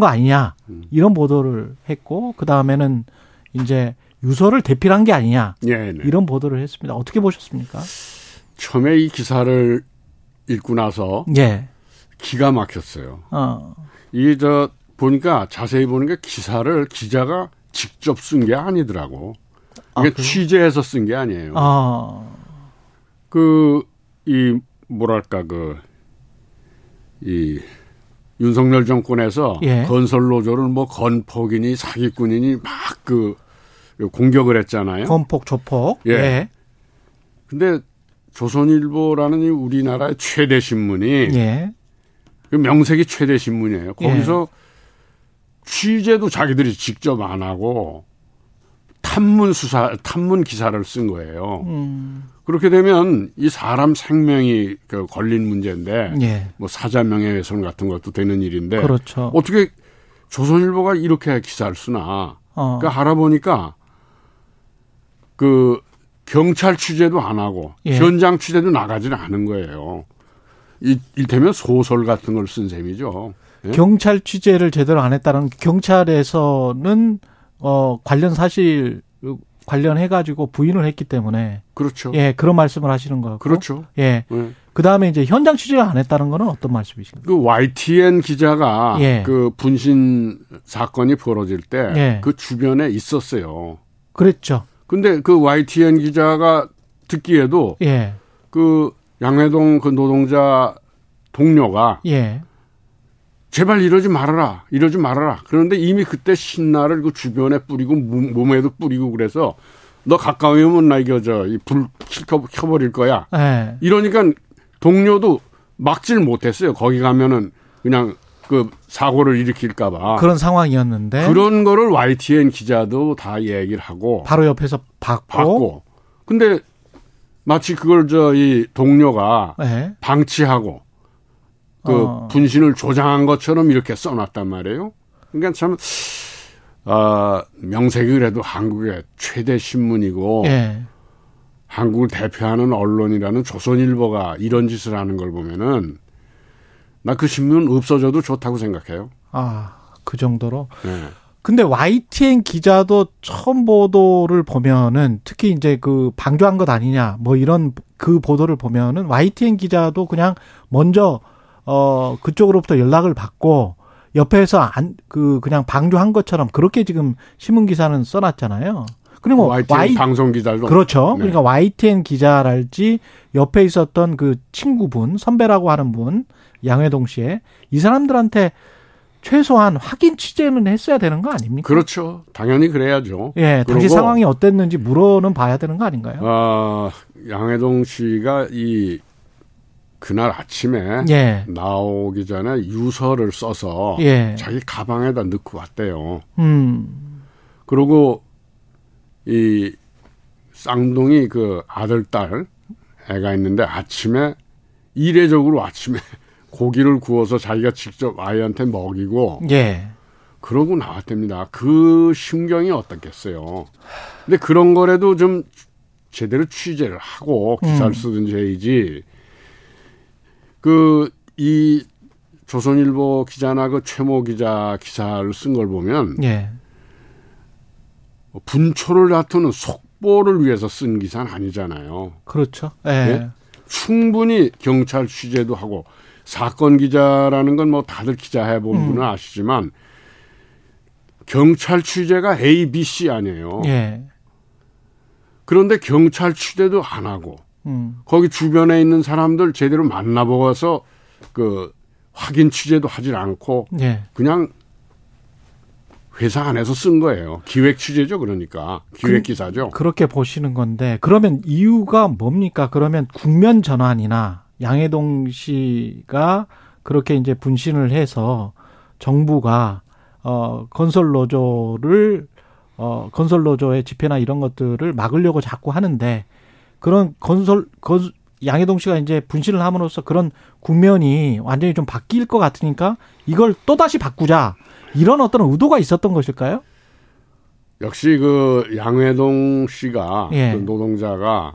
거 아니냐 이런 보도를 했고 그 다음에는 이제 유서를 대필한 게 아니냐 예, 네. 이런 보도를 했습니다. 어떻게 보셨습니까? 처음에 이 기사를 읽고 나서 예. 기가 막혔어요. 어. 이게 저 보니까 자세히 보니까 기사를 기자가 직접 쓴 게 아니더라고. 아, 이게 그래요? 취재해서 쓴 게 아니에요. 아. 그이 뭐랄까 그 이 윤석열 정권에서 예. 건설 노조를 뭐 건폭이니 사기꾼이니 막 그 공격을 했잖아요. 건폭 조폭. 예. 예. 근데 조선일보라는 이 우리나라의 최대 신문이 예. 그 명색이 최대 신문이에요. 거기서 취재도 자기들이 직접 안 하고 탐문 수사, 탐문 기사를 쓴 거예요. 음. 그렇게 되면 이 사람 생명이 그 걸린 문제인데 예. 뭐 사자 명예훼손 같은 것도 되는 일인데 그렇죠. 어떻게 조선일보가 이렇게 기사를 쓰나? 어. 그러니까 알아보니까 그 경찰 취재도 안 하고 예. 현장 취재도 나가지는 않은 거예요. 이, 일테면 소설 같은 걸 쓴 셈이죠. 예? 경찰 취재를 제대로 안 했다는 경찰에서는 어 관련 사실 관련해 가지고 부인을 했기 때문에 그렇죠. 예 그런 말씀을 하시는 거고 그렇죠. 예 예. 그다음에 이제 현장 취재를 안 했다는 거는 어떤 말씀이신가요? 그 YTN 기자가 예. 그 분신 사건이 벌어질 때 예. 그 주변에 있었어요. 그랬죠. 근데 그 YTN 기자가 듣기에도 예. 그 양회동 그 노동자 동료가 예. 제발 이러지 말아라, 이러지 말아라. 그런데 이미 그때 신나를 그 주변에 뿌리고 몸- 몸에도 뿌리고 그래서 너 가까이 오면 나 이거 저불 켜버릴 거야. 예. 이러니까 동료도 막질 못했어요. 거기 가면은 그냥 그 사고를 일으킬까봐. 그런 상황이었는데 그런 거를 YTN 기자도 다 얘기를 하고 바로 옆에서 받고, 받고. 근데 마치 그걸 저 이 동료가 예. 방치하고 그 어. 분신을 조장한 것처럼 이렇게 써놨단 말이에요. 그러니까 참, 아, 명색이 그래도 한국의 최대 신문이고, 예. 한국을 대표하는 언론이라는 조선일보가 이런 짓을 하는 걸 보면은, 나 그 신문 없어져도 좋다고 생각해요. 아, 그 정도로. 네. 근데 YTN 기자도 처음 보도를 보면은 특히 이제 그 방조한 것 아니냐 뭐 이런 그 보도를 보면은 YTN 기자도 그냥 먼저 어 그쪽으로부터 연락을 받고 옆에서 안 그 그냥 방조한 것처럼 그렇게 지금 신문 기사는 써놨잖아요. 그리고 YTN Y 방송 기자도 그렇죠. 네. 그러니까 YTN 기자랄지 옆에 있었던 그 친구분 선배라고 하는 분 양회동 씨의 이 사람들한테 최소한 확인 취재는 했어야 되는 거 아닙니까? 그렇죠. 당연히 그래야죠. 예, 당시 상황이 어땠는지 물어는 봐야 되는 거 아닌가요? 어, 양해동 씨가 이 그날 아침에 예, 나오기 전에 유서를 써서 예. 자기 가방에다 넣고 왔대요. 음, 그리고 이 쌍둥이 그 아들 딸 애가 있는데 아침에 이례적으로 아침에 고기를 구워서 자기가 직접 아이한테 먹이고 예, 그러고 나왔답니다. 그 심경이 어떻겠어요. 근데 그런 거라도 좀 제대로 취재를 하고 기사를 음. 쓰든지 해야지. 그, 이 조선일보 기자나 그 최모 기자 기사를 쓴 걸 보면 예, 분초를 다투는 속보를 위해서 쓴 기사는 아니잖아요. 그렇죠. 예, 예? 충분히 경찰 취재도 하고 사건 기자라는 건 뭐 다들 기자 해본 음. 분은 아시지만 경찰 취재가 A, B, C 아니에요. 예, 그런데 경찰 취재도 안 하고 음, 거기 주변에 있는 사람들 제대로 만나보고서 그 확인 취재도 하질 않고 예. 그냥 회사 안에서 쓴 거예요. 기획 취재죠, 그러니까 기획 그- 기사죠. 그렇게 보시는 건데 그러면 이유가 뭡니까? 그러면 국면 전환이나 양해동 씨가 그렇게 이제 분신을 해서 정부가 어 건설 노조를 어, 건설 노조의 집회나 이런 것들을 막으려고 자꾸 하는데 그런 건설 건 양해동 씨가 이제 분신을 함으로써 그런 국면이 완전히 좀 바뀔 것 같으니까 이걸 또 다시 바꾸자 이런 어떤 의도가 있었던 것일까요? 역시 그 양회동 씨가 예. 그 노동자가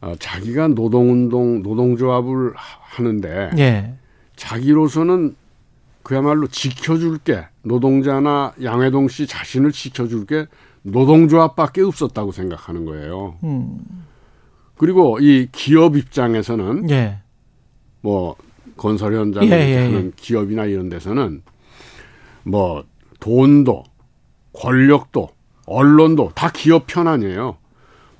어, 자기가 노동운동 노동조합을 하- 하는데 예. 자기로서는 그야말로 지켜줄게 노동자나 양회동 씨 자신을 지켜줄게 노동조합밖에 없었다고 생각하는 거예요. 음. 그리고 이 기업 입장에서는 예. 뭐 건설 현장에 예, 예, 하는 예. 기업이나 이런 데서는 뭐 돈도 권력도 언론도 다 기업 편안이에요.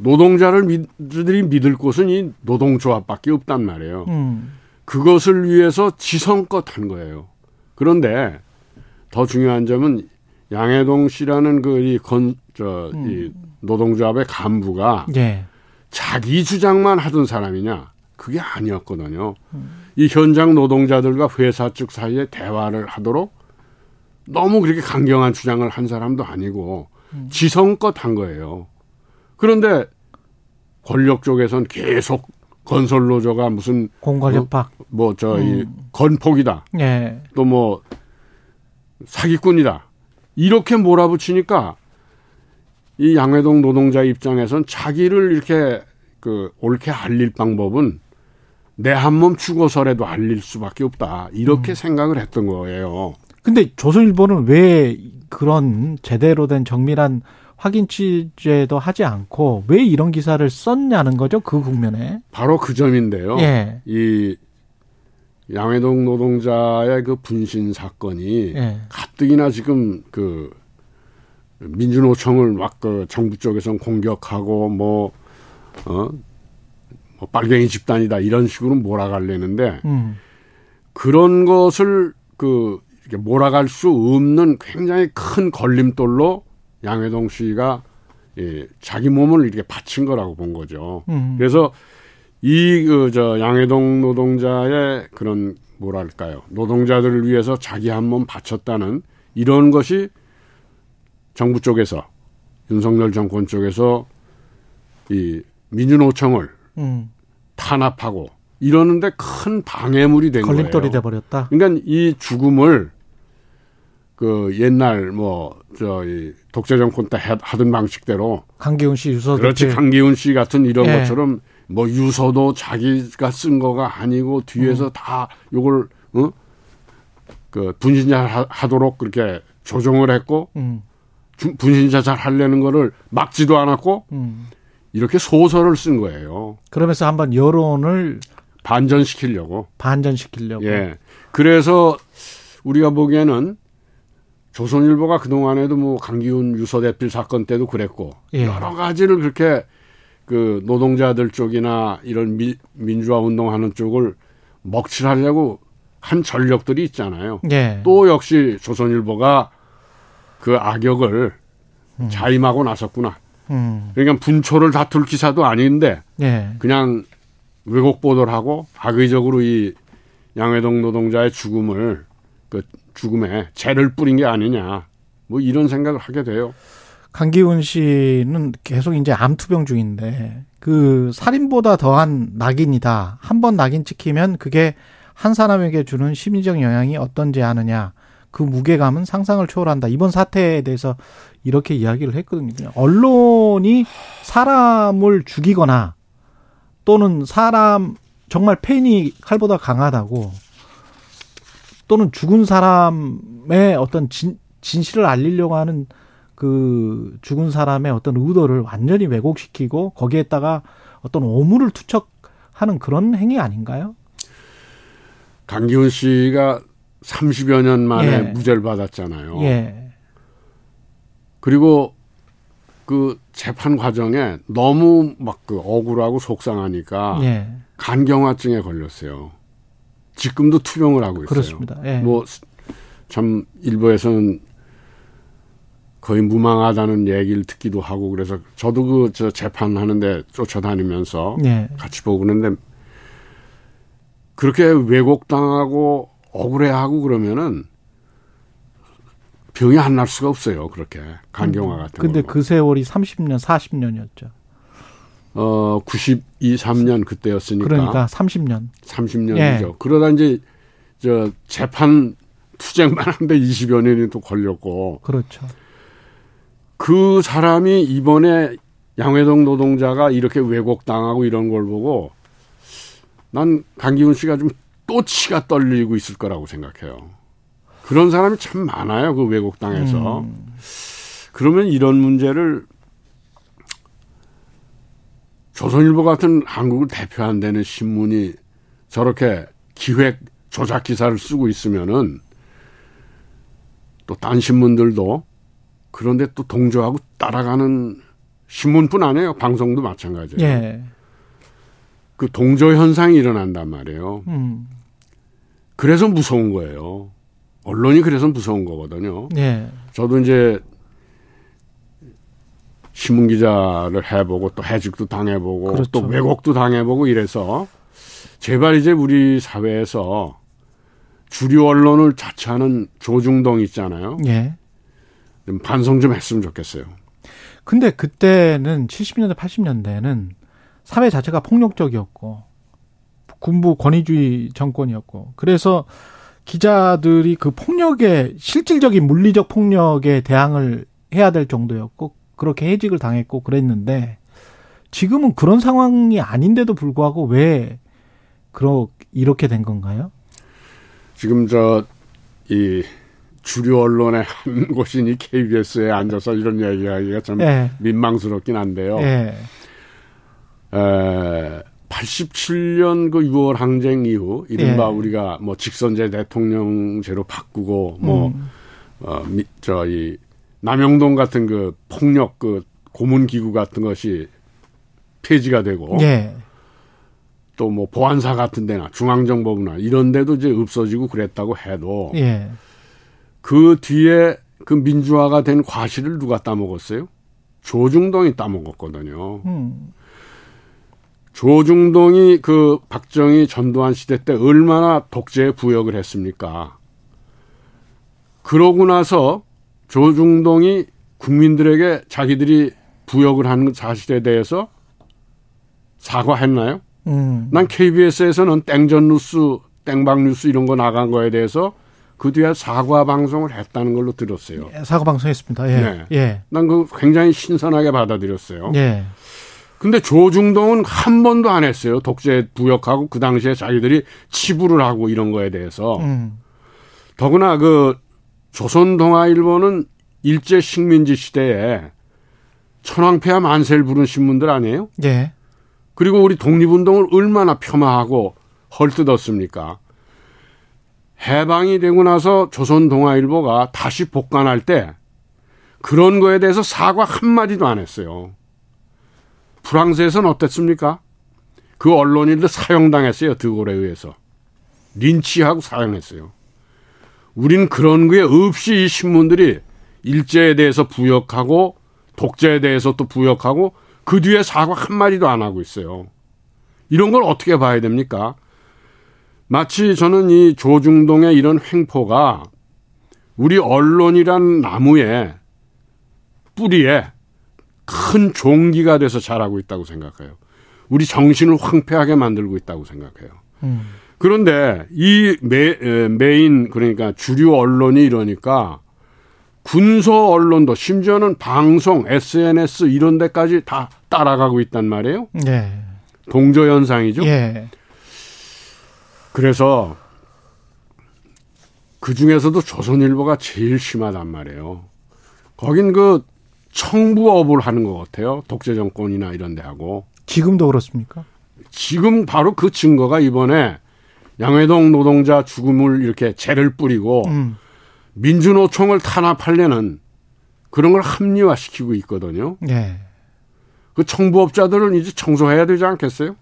노동자를 믿들이 믿을 곳은 이 노동조합밖에 없단 말이에요. 음. 그것을 위해서 지성껏 한 거예요. 그런데 더 중요한 점은 양해동 씨라는 그이건저이 노동조합의 간부가 예. 자기 주장만 하던 사람이냐? 그게 아니었거든요. 이 현장 노동자들과 회사 측 사이에 대화를 하도록 너무 그렇게 강경한 주장을 한 사람도 아니고 지성껏 한 거예요. 그런데 권력 쪽에선 계속 건설 노조가 무슨 공권력박. 뭐저이 건폭이다. 예. 또뭐 사기꾼이다. 이렇게 몰아붙이니까 이 양회동 노동자 입장에선 자기를 이렇게 그 옳게 알릴 방법은 내 한몸 죽어서라도 알릴 수밖에 없다. 이렇게 생각을 했던 거예요. 근데 조선일보는 왜 그런 제대로 된 정밀한 확인 취재도 하지 않고 왜 이런 기사를 썼냐는 거죠 그 국면에. 바로 그 점인데요. 예. 이 양회동 노동자의 그 분신 사건이 예. 가뜩이나 지금 그 민주노총을 막 그 정부 쪽에선 공격하고 뭐, 어, 뭐 빨갱이 집단이다 이런 식으로 몰아가려는데 음. 그런 것을 그 이렇게 몰아갈 수 없는 굉장히 큰 걸림돌로 양회동 씨가 예, 자기 몸을 이렇게 바친 거라고 본 거죠. 음. 그래서 이 그 저 양회동 노동자의 그런 뭐랄까요 노동자들을 위해서 자기 한 몸 바쳤다는 이런 것이 정부 쪽에서 윤석열 정권 쪽에서 이 민주노총을 음. 탄압하고 이러는데 큰 방해물이 된 걸림돌이 거예요. 돼 버렸다. 그러니까 이 죽음을 그 옛날 뭐저이 독재 정권 때 하- 하던 방식대로 강기훈 씨 유서 그렇지 대표. 강기훈 씨 같은 이런 예. 것처럼 뭐 유서도 자기가 쓴 거가 아니고 뒤에서 음. 다 요걸 어 그 분신자 하- 하도록 그렇게 조정을 했고 음. 주- 분신자 잘 하려는 거를 막지도 않았고 음. 이렇게 소설을 쓴 거예요. 그러면서 한번 여론을 반전시키려고. 반전시키려고. 예. 그래서 우리가 보기에는 조선일보가 그동안에도 뭐 강기훈 유서 대필 사건 때도 그랬고 예. 여러 가지를 그렇게 그 노동자들 쪽이나 이런 미- 민주화 운동하는 쪽을 먹칠하려고 한 전력들이 있잖아요. 예. 또 역시 조선일보가 그 악역을 자임하고 나섰구나. 음. 그러니까 분초를 다툴 기사도 아닌데 예. 그냥 왜곡 보도를 하고 악의적으로 이 양회동 노동자의 죽음을 그 죽음에 죄를 뿌린 게 아니냐. 뭐 이런 생각을 하게 돼요. 강기훈 씨는 계속 이제 암투병 중인데 그 살인보다 더한 낙인이다. 한 번 낙인 찍히면 그게 한 사람에게 주는 심리적 영향이 어떤지 아느냐. 그 무게감은 상상을 초월한다. 이번 사태에 대해서 이렇게 이야기를 했거든요. 언론이 사람을 죽이거나 또는 사람 정말 팬이 칼보다 강하다고 또는 죽은 사람의 어떤 진, 진실을 알리려고 하는 그 죽은 사람의 어떤 의도를 완전히 왜곡시키고 거기에다가 어떤 오물을 투척하는 그런 행위 아닌가요? 강기훈 씨가 30여 년 만에 예. 무죄를 받았잖아요. 예. 그리고 그 재판 과정에 너무 막 그 억울하고 속상하니까 예. 간경화증에 걸렸어요. 지금도 투병을 하고 있어요. 그렇습니다. 예. 뭐참 일부에서는 거의 무망하다는 얘기를 듣기도 하고 그래서 저도 그 저 재판하는데 쫓아다니면서 예. 같이 보고 그러는데 그렇게 왜곡당하고 억울해하고 그러면은 병이 안 날 수가 없어요. 그렇게 간경화 같은 거. 근데 그 세월이 30년, 40년이었죠. 어 92, 3년 그때였으니까 그러니까 30년. 30년이죠. 예. 그러다 이제 저 재판 투쟁만 하는데 20여 년이 또 걸렸고 그렇죠. 그 사람이 이번에 양회동 노동자가 이렇게 왜곡당하고 이런 걸 보고 난 강기훈 씨가 좀 또 치가 떨리고 있을 거라고 생각해요. 그런 사람이 참 많아요. 그 왜곡당해서. 음. 그러면 이런 문제를 조선일보 같은 한국을 대표한다는 신문이 저렇게 기획 조작 기사를 쓰고 있으면은 또 딴 신문들도 그런데 또 동조하고 따라가는 신문뿐 아니에요. 방송도 마찬가지예요. 예. 그 동조 현상이 일어난단 말이에요. 음. 그래서 무서운 거예요. 언론이 그래서 무서운 거거든요. 예. 저도 이제 신문 기자를 해보고 또 해직도 당해보고 그렇죠. 또 왜곡도 당해보고 이래서 제발 이제 우리 사회에서 주류 언론을 자처하는 조중동 있잖아요. 예. 좀 반성 좀 했으면 좋겠어요. 근데 그때는 70년대, 80년대는 사회 자체가 폭력적이었고 군부 권위주의 정권이었고 그래서 기자들이 그 폭력에 실질적인 물리적 폭력에 대항을 해야 될 정도였고 그렇게 해직을 당했고 그랬는데 지금은 그런 상황이 아닌데도 불구하고 왜 그러 이렇게 된 건가요? 지금 저 이 주류 언론의 한 곳인 이 KBS에 앉아서 이런 얘기하기가 참 예. 민망스럽긴 한데요. 예. 에, 87년 그 6월 항쟁 이후 이른바 예. 우리가 뭐 직선제 대통령제로 바꾸고 뭐 음. 어, 미, 저, 이, 남영동 같은 그 폭력 그 고문 기구 같은 것이 폐지가 되고 예. 또뭐 보안사 같은 데나 중앙정보부나 이런 데도 이제 없어지고 그랬다고 해도 예. 그 뒤에 그 민주화가 된 과실을 누가 따먹었어요? 조중동이 따먹었거든요. 음. 조중동이 그 박정희 전두환 시대 때 얼마나 독재에 부역을 했습니까? 그러고 나서 조중동이 국민들에게 자기들이 부역을 하는 사실에 대해서 사과했나요? 음. 난 KBS에서는 땡전 뉴스, 땡방 뉴스 이런 거 나간 거에 대해서 그 뒤에 사과 방송을 했다는 걸로 들었어요. 사과 방송했습니다. 예. 네. 예. 난 그 굉장히 신선하게 받아들였어요. 예. 근데 조중동은 한 번도 안 했어요. 독재 부역하고 그 당시에 자기들이 치부를 하고 이런 거에 대해서. 음. 더구나 그 조선 동아일보는 일제 식민지 시대에 천황폐하 만세를 부른 신문들 아니에요? 예. 그리고 우리 독립운동을 얼마나 폄하하고 헐뜯었습니까? 해방이 되고 나서 조선 동아일보가 다시 복간할 때 그런 거에 대해서 사과 한마디도 안 했어요. 프랑스에서는 어땠습니까? 그 언론인들 사형당했어요. 드골에 의해서. 린치하고 사형했어요. 우린 그런 게 없이 이 신문들이 일제에 대해서 부역하고 독재에 대해서 또 부역하고 그 뒤에 사과 한마디도 안 하고 있어요. 이런 걸 어떻게 봐야 됩니까? 마치 저는 이 조중동의 이런 횡포가 우리 언론이란 나무에 뿌리에 큰 종기가 돼서 자라고 있다고 생각해요. 우리 정신을 황폐하게 만들고 있다고 생각해요. 음. 그런데 이 메, 에, 메인 그러니까 주류 언론이 이러니까 군소 언론도 심지어는 방송, SNS 이런 데까지 다 따라가고 있단 말이에요. 예. 동조 현상이죠. 예. 그래서 그 중에서도 조선일보가 제일 심하단 말이에요. 거긴 그 청부업을 하는 것 같아요. 독재 정권이나 이런 데 하고. 지금도 그렇습니까? 지금 바로 그 증거가 이번에 양회동 노동자 죽음을 이렇게 죄를 뿌리고 음. 민주노총을 탄압하려는 그런 걸 합리화시키고 있거든요. 예. 그 청부업자들은 이제 청소해야 되지 않겠어요?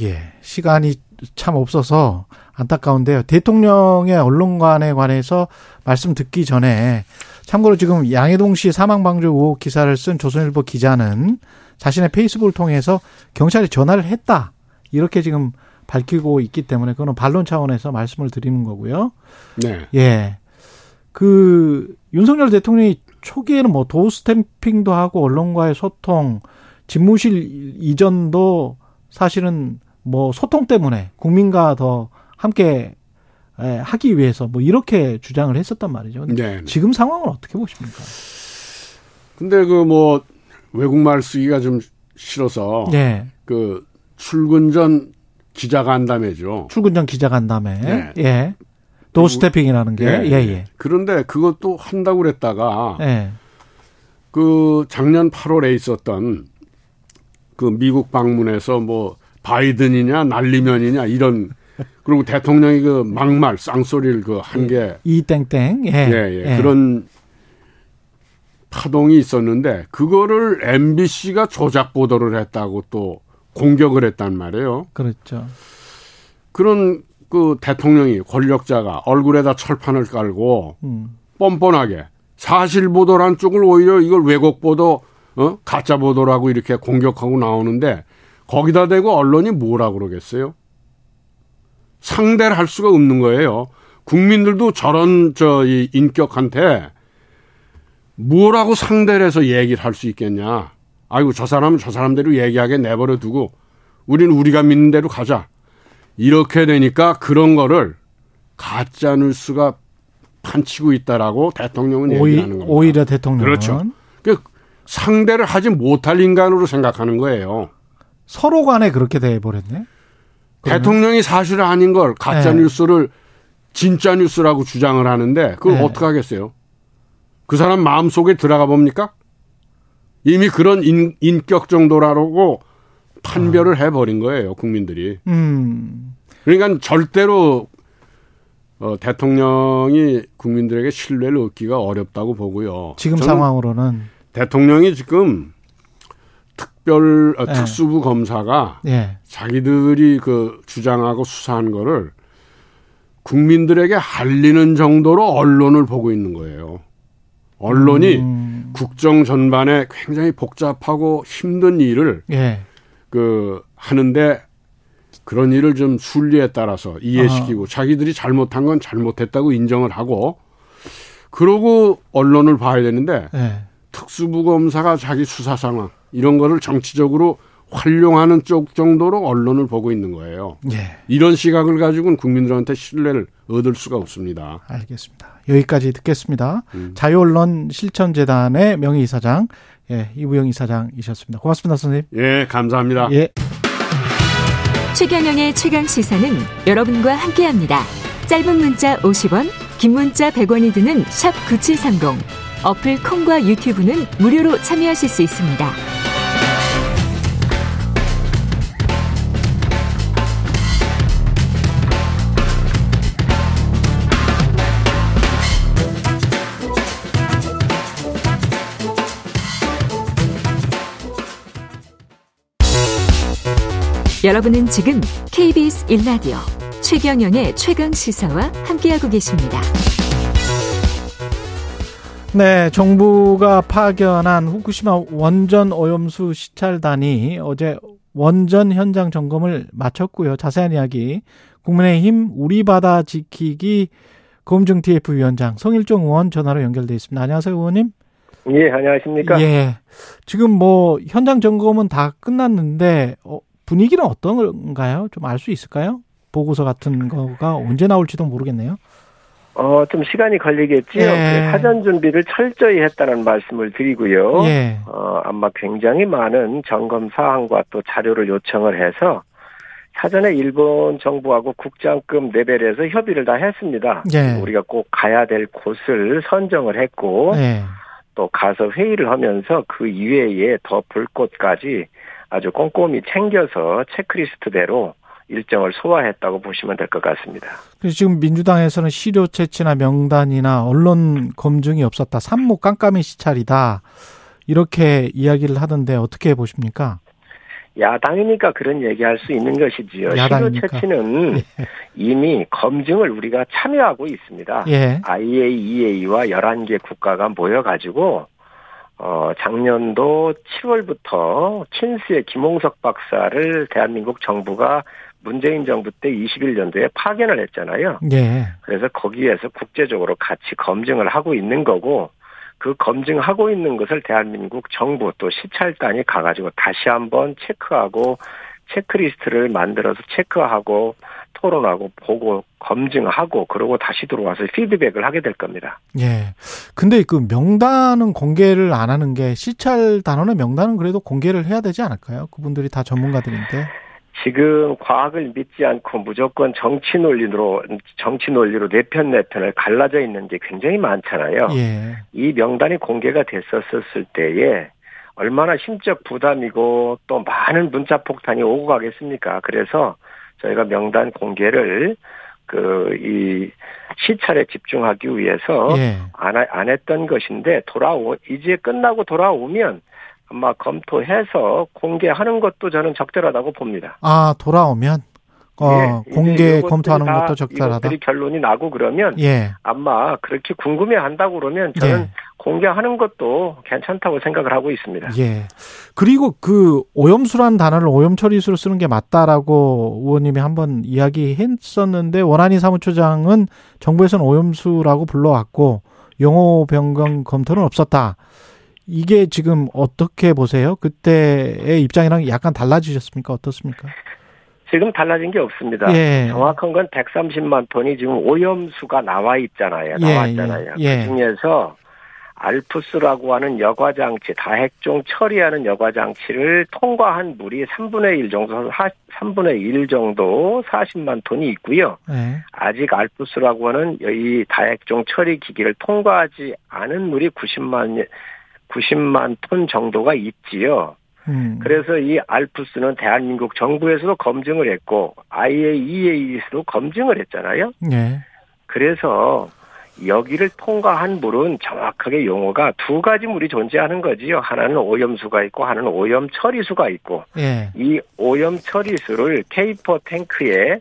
예. 시간이 참 없어서 안타까운데요. 대통령의 언론관에 관해서 말씀 듣기 전에 참고로 지금 양해동 씨 사망 방조 의혹 기사를 쓴 조선일보 기자는 자신의 페이스북을 통해서 경찰에 전화를 했다. 이렇게 지금 밝히고 있기 때문에 그거는 반론 차원에서 말씀을 드리는 거고요. 네. 예. 그 윤석열 대통령이 초기에는 뭐 도어 스탬핑도 하고 언론과의 소통, 집무실 이전도 사실은 뭐 소통 때문에 국민과 더 함께 예, 하기 위해서 뭐 이렇게 주장을 했었단 말이죠. 네. 지금 상황은 어떻게 보십니까? 근데 그 뭐 외국말 쓰기가 좀 싫어서 네. 그 출근 전 기자간담회죠. 출근 전 기자간담회. 네. 예. 도어 스태핑이라는 게. 예, 예. 그런데 그것도 한다고 그랬다가 예. 그 작년 8월에 있었던 그 미국 방문에서 뭐 바이든이냐 날리면이냐 이런 그리고 대통령이 그 막말 쌍소리를 그 한 게 이땡땡. 예. 예, 예. 그런 파동이 있었는데 그거를 MBC가 조작 보도를 했다고 또 공격을 했단 말이에요. 그렇죠. 그런 그 대통령이 권력자가 얼굴에다 철판을 깔고 음. 뻔뻔하게 사실 보도란 쪽을 오히려 이걸 왜곡 보도 어 가짜 보도라고 이렇게 공격하고 나오는데 거기다 대고 언론이 뭐라 그러겠어요? 상대를 할 수가 없는 거예요. 국민들도 저런 저 이 인격한테 뭐라고 상대를 해서 얘기를 할 수 있겠냐. 아이고 저 사람은 저 사람대로 얘기하게 내버려 두고 우리는 우리가 믿는 대로 가자. 이렇게 되니까 그런 거를 가짜 뉴스가 판치고 있다라고 대통령은 오히, 얘기하는 겁니다. 오히려 대통령은 그렇죠. 그 상대를 하지 못할 인간으로 생각하는 거예요. 서로 간에 그렇게 돼 버렸네. 대통령이 사실 아닌 걸 가짜 네. 뉴스를 진짜 뉴스라고 주장을 하는데 그걸 네. 어떻게 하겠어요? 그 사람 마음 속에 들어가 봅니까? 이미 그런 인, 인격 정도라고 판별을 해버린 거예요, 국민들이. 음. 그러니까 절대로 어, 대통령이 국민들에게 신뢰를 얻기가 어렵다고 보고요. 지금 상황으로는 대통령이 지금 특별 어, 네. 특수부 검사가 예. 자기들이 그 주장하고 수사한 거를 국민들에게 알리는 정도로 언론을 보고 있는 거예요. 언론이 음. 국정 전반에 굉장히 복잡하고 힘든 일을 예. 그 하는데 그런 일을 좀 순리에 따라서 이해시키고 자기들이 잘못한 건 잘못했다고 인정을 하고 그러고 언론을 봐야 되는데 예. 특수부 검사가 자기 수사 상황 이런 거를 정치적으로 활용하는 쪽 정도로 언론을 보고 있는 거예요. 예. 이런 시각을 가지고는 국민들한테 신뢰를 얻을 수가 없습니다. 알겠습니다. 여기까지 듣겠습니다. 음. 자유언론 실천재단의 명의이사장, 예, 이부영 이사장이셨습니다. 고맙습니다, 선생님. 예, 감사합니다. 예. 최경영의 최강 시사는 여러분과 함께합니다. 짧은 문자 50원, 긴 문자 100원이 드는 샵 9730. 어플 콩과 유튜브는 무료로 참여하실 수 있습니다. 여러분은 지금 KBS 1라디오 최경영의 최강 시사와 함께하고 계십니다. 네, 정부가 파견한 후쿠시마 원전 오염수 시찰단이 어제 원전 현장 점검을 마쳤고요. 자세한 이야기 국민의힘 우리 바다 지키기 검증 TF 위원장 성일종 의원 전화로 연결돼 있습니다. 안녕하세요, 의원님. 예, 안녕하십니까? 예. 지금 뭐 현장 점검은 다 끝났는데 어, 분위기는 어떤가요? 좀 알 수 있을까요? 보고서 같은 거가 언제 나올지도 모르겠네요. 어, 좀 시간이 걸리겠지요. 예. 네, 사전 준비를 철저히 했다는 말씀을 드리고요. 예. 어, 아마 굉장히 많은 점검 사항과 또 자료를 요청을 해서 사전에 일본 정부하고 국장급 레벨에서 협의를 다 했습니다. 예. 우리가 꼭 가야 될 곳을 선정을 했고 예. 또 가서 회의를 하면서 그 이외에 더 볼 곳까지 아주 꼼꼼히 챙겨서 체크리스트대로 일정을 소화했다고 보시면 될 것 같습니다. 그래서 지금 민주당에서는 시료 채취나 명단이나 언론 검증이 없었다. 산모 깜깜이 시찰이다. 이렇게 이야기를 하던데 어떻게 보십니까? 야당이니까 그런 얘기할 수 있는 것이지요. 야당이니까. 시료 채취는 이미 검증을 우리가 참여하고 있습니다. 예. IAEA와 11개 국가가 모여가지고 어, 작년도 7월부터 킨스의 김홍석 박사를 대한민국 정부가 문재인 정부 때 21년도에 파견을 했잖아요. 예. 그래서 거기에서 국제적으로 같이 검증을 하고 있는 거고 그 검증하고 있는 것을 대한민국 정부 또 시찰단이 가가지고 다시 한번 체크하고 체크리스트를 만들어서 체크하고 토론하고 보고 검증하고 그러고 다시 들어와서 피드백을 하게 될 겁니다. 예. 근데 그 명단은 공개를 안 하는 게 시찰 단원의 명단은 그래도 공개를 해야 되지 않을까요? 그분들이 다 전문가들인데. 지금 과학을 믿지 않고 무조건 정치 논리로 정치 논리로 내편 내편을 갈라져 있는 게 굉장히 많잖아요. 예. 이 명단이 공개가 됐었을 때에 얼마나 심적 부담이고 또 많은 문자 폭탄이 오고 가겠습니까? 그래서 저희가 명단 공개를 그 이 시찰에 집중하기 위해서 예. 안, 했던 것인데 돌아오 이제 끝나고 돌아오면 아마 검토해서 공개하는 것도 저는 적절하다고 봅니다. 아, 돌아오면 어, 예, 공개 검토하는 다 것도 적절하다. 이것들이 결론이 나고 그러면 예. 아마 그렇게 궁금해 한다고 그러면 저는 예. 공개하는 것도 괜찮다고 생각을 하고 있습니다. 예. 그리고 그 오염수란 단어를 오염 처리수로 쓰는 게 맞다라고 의원님이 한번 이야기했었는데 원한희 사무처장은 정부에서는 오염수라고 불러왔고 용어 변경 검토는 없었다. 이게 지금 어떻게 보세요? 그때의 입장이랑 약간 달라지셨습니까? 어떻습니까? 지금 달라진 게 없습니다. 예. 정확한 건 130만 톤이 지금 오염수가 나와 있잖아요. 예, 나왔잖아요. 예, 예. 그 중에서 알프스라고 하는 여과장치, 다핵종 처리하는 여과장치를 통과한 물이 3분의 1 정도, 3분의 1 정도 40만 톤이 있고요. 예. 아직 알프스라고 하는 이 다핵종 처리 기기를 통과하지 않은 물이 90만 90만 톤 정도가 있지요. 음. 그래서 이 알프스는 대한민국 정부에서도 검증을 했고 IAEA에서도 검증을 했잖아요. 예. 그래서 여기를 통과한 물은 정확하게 용어가 두 가지 물이 존재하는 거지요. 하나는 오염수가 있고 하나는 오염 처리수가 있고 예. 이 오염 처리수를 케이퍼 탱크에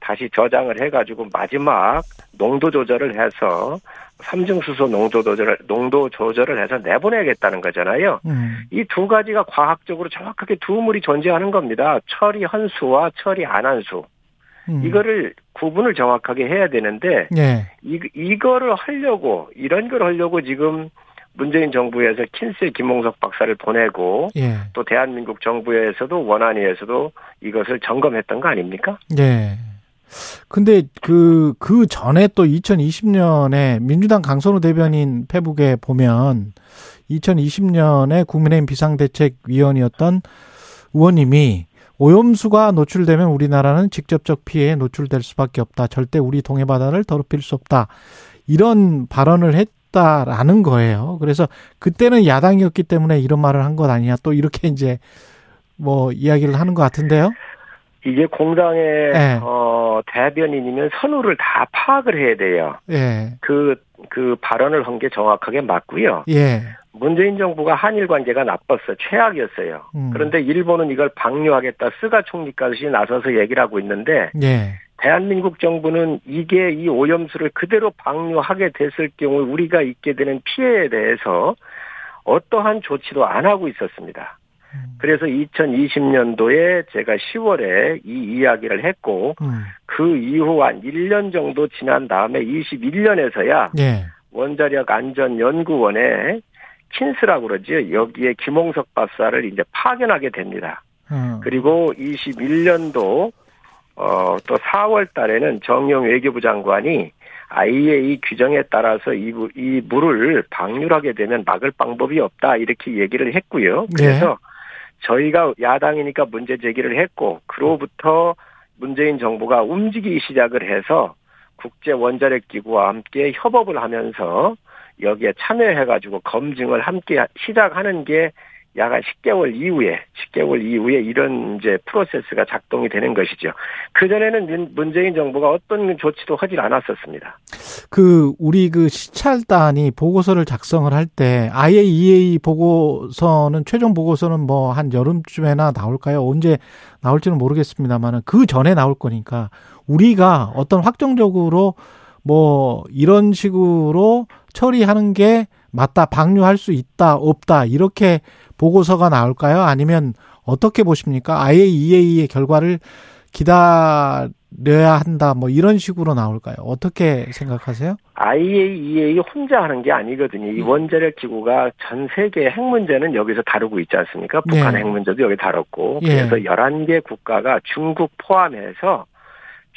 다시 저장을 해가지고 마지막 농도 조절을 해서 삼중수소 농도 조절을 농도 조절을 해서 내보내겠다는 거잖아요. 음. 이두 가지가 과학적으로 정확하게 두 물이 존재하는 겁니다. 수와 처리 안한 수. 음. 이거를 구분을 정확하게 해야 되는데 예. 이, 이거를 하려고 이런 걸 하려고 지금 문재인 정부에서 킨스 김홍석 박사를 보내고 예. 또 대한민국 정부에서도 원안위에서도 이것을 점검했던 거 아닙니까? 예. 근데 그, 그 전에 또 2020년에 민주당 강선우 대변인 페북에 보면 2020년에 국민의힘 비상대책위원이었던 의원님이 오염수가 노출되면 우리나라는 직접적 피해에 노출될 수밖에 없다. 절대 우리 동해 바다를 더럽힐 수 없다. 이런 발언을 했다라는 거예요. 그래서 그때는 야당이었기 때문에 이런 말을 한 것 아니냐. 또 이렇게 이제 뭐 이야기를 하는 것 같은데요. 이게 공당의 네. 어, 대변인이면 선우를 다 파악을 해야 돼요. 예. 그, 그 발언을 한 게 정확하게 맞고요. 예. 문재인 정부가 한일 관계가 나빴어요. 최악이었어요. 음. 그런데 일본은 이걸 방류하겠다. 스가 총리까지 나서서 얘기를 하고 있는데 예. 대한민국 정부는 이게 이 오염수를 그대로 방류하게 됐을 경우 우리가 있게 되는 피해에 대해서 어떠한 조치도 안 하고 있었습니다. 음. 그래서 2020년도에 제가 10월에 이 이야기를 했고 음. 그 이후 한 1년 정도 지난 다음에 21년에서야 예. 원자력 안전 연구원에 킨스라고 그러죠. 여기에 김홍석 박사를 이제 파견하게 됩니다. 어. 그리고 21년도 어, 또 4월 달에는 정용 외교부 장관이 IAEA 규정에 따라서 이, 물- 이 물을 방류하게 되면 막을 방법이 없다 이렇게 얘기를 했고요. 그래서 저희가 야당이니까 문제 제기를 했고 그로부터 문재인 정부가 움직이기 시작을 해서 국제 원자력 기구와 함께 협업을 하면서 여기에 참여해 가지고 검증을 함께 시작하는 게 약 한 10개월 이후에 10개월 이후에 이런 이제 프로세스가 작동이 되는 것이죠. 그 전에는 문재인 정부가 어떤 조치도 하질 않았었습니다. 그 우리 그 시찰단이 보고서를 작성을 할 때 IAEA 보고서는 최종 보고서는 뭐 한 여름쯤에나 나올까요? 언제 나올지는 모르겠습니다만은 그 전에 나올 거니까 우리가 어떤 확정적으로 뭐 이런 식으로 처리하는 게 맞다 방류할 수 있다 없다 이렇게 보고서가 나올까요? 아니면 어떻게 보십니까? IAEA의 결과를 기다려야 한다 뭐 이런 식으로 나올까요? 어떻게 생각하세요? IAEA 혼자 하는 게 아니거든요. 이 음. 원자력 기구가 전 세계 핵 문제는 여기서 다루고 있지 않습니까? 북한 예. 핵 문제도 여기 다뤘고. 예. 그래서 11개 국가가 중국 포함해서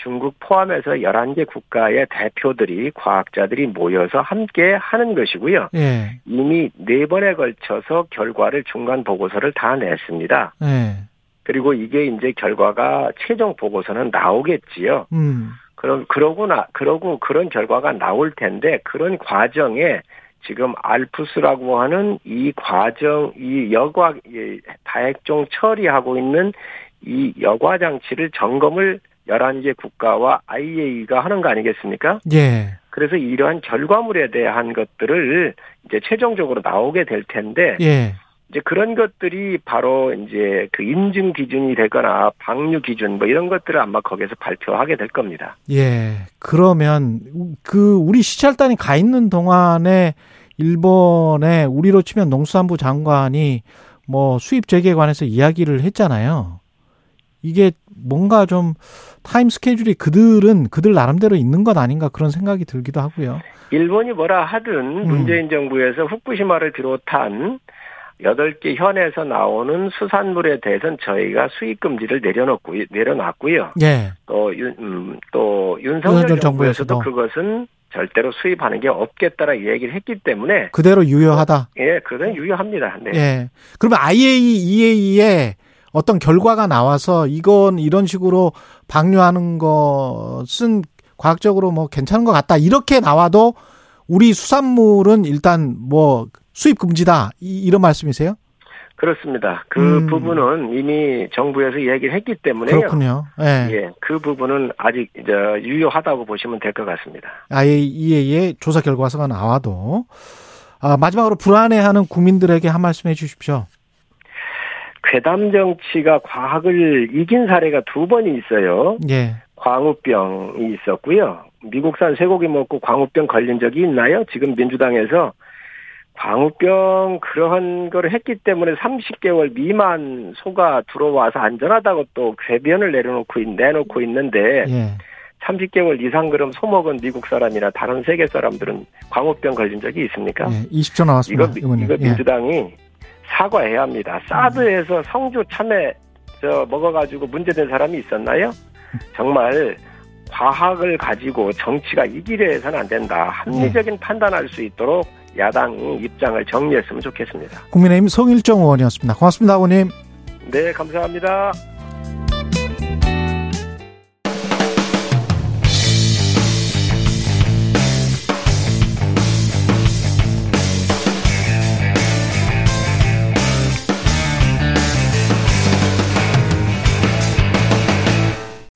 중국 포함해서 11개 국가의 대표들이 과학자들이 모여서 함께 하는 것이고요. 예. 이미 네 번에 걸쳐서 결과를 중간 보고서를 다 냈습니다. 예. 그리고 이게 이제 결과가 최종 보고서는 나오겠지요. 음. 그럼 그러고 나 그러고 그런 결과가 나올 텐데 그런 과정에 지금 알프스라고 하는 이 과정 이 여과 이 다핵종 처리하고 있는 이 여과 장치를 점검을 11개 국가와 IAEA가 하는 거 아니겠습니까? 예. 그래서 이러한 결과물에 대한 것들을 이제 최종적으로 나오게 될 텐데 예. 이제 그런 것들이 바로 이제 그 인증 기준이 되거나 방류 기준 뭐 이런 것들을 아마 거기서 발표하게 될 겁니다. 예. 그러면 그 우리 시찰단이 가 있는 동안에 일본에 우리로 치면 농수산부 장관이 뭐 수입 재개에 관해서 이야기를 했잖아요. 이게 뭔가 좀 타임 스케줄이 그들은 그들 나름대로 있는 것 아닌가 그런 생각이 들기도 하고요. 일본이 뭐라 하든 음. 문재인 정부에서 후쿠시마를 비롯한 여덟 개 현에서 나오는 수산물에 대해서는 저희가 수입 금지를 내려놓고 내려놨고요. 예. 또, 윤, 음, 또 윤석열 윤석열 정부에서도 정부에서도. 그것은 절대로 수입하는 게 없겠다라 얘기를 했기 때문에 그대로 유효하다. 예, 그건 유효합니다. 네. 예. 그러면 IAEA에 어떤 결과가 나와서 이건 이런 식으로 방류하는 것은 과학적으로 뭐 괜찮은 것 같다. 이렇게 나와도 우리 수산물은 일단 뭐 수입 금지다. 이- 이런 말씀이세요? 그렇습니다. 그 음. 부분은 이미 정부에서 얘기를 했기 때문에요. 그렇군요. 예. 예, 그 부분은 아직 이제 유효하다고 보시면 될 것 같습니다. IAEA의 조사 결과서가 나와도 아, 마지막으로 불안해하는 국민들에게 한 말씀 해주십시오. 괴담 정치가 과학을 이긴 사례가 두 번이 있어요. 예. 광우병이 있었고요. 미국산 쇠고기 먹고 광우병 걸린 적이 있나요? 지금 민주당에서 광우병 그러한 거를 했기 때문에 30개월 미만 소가 들어와서 안전하다고 또 궤변을 내려놓고 있- 내놓고 있는데 예. 30개월 이상 그럼 소 먹은 미국 사람이나 다른 세계 사람들은 광우병 걸린 적이 있습니까? 예. 20초 나왔습니다. 이거. 이거 예. 민주당이 사과해야 합니다. 사드에서 성주 참외 저 먹어가지고 문제된 사람이 있었나요? 정말 과학을 가지고 정치가 이기려 해서는 안 된다. 합리적인 판단할 수 있도록 야당이 입장을 정리했으면 좋겠습니다. 국민의힘 송일정 의원이었습니다. 고맙습니다, 의원님. 네, 감사합니다.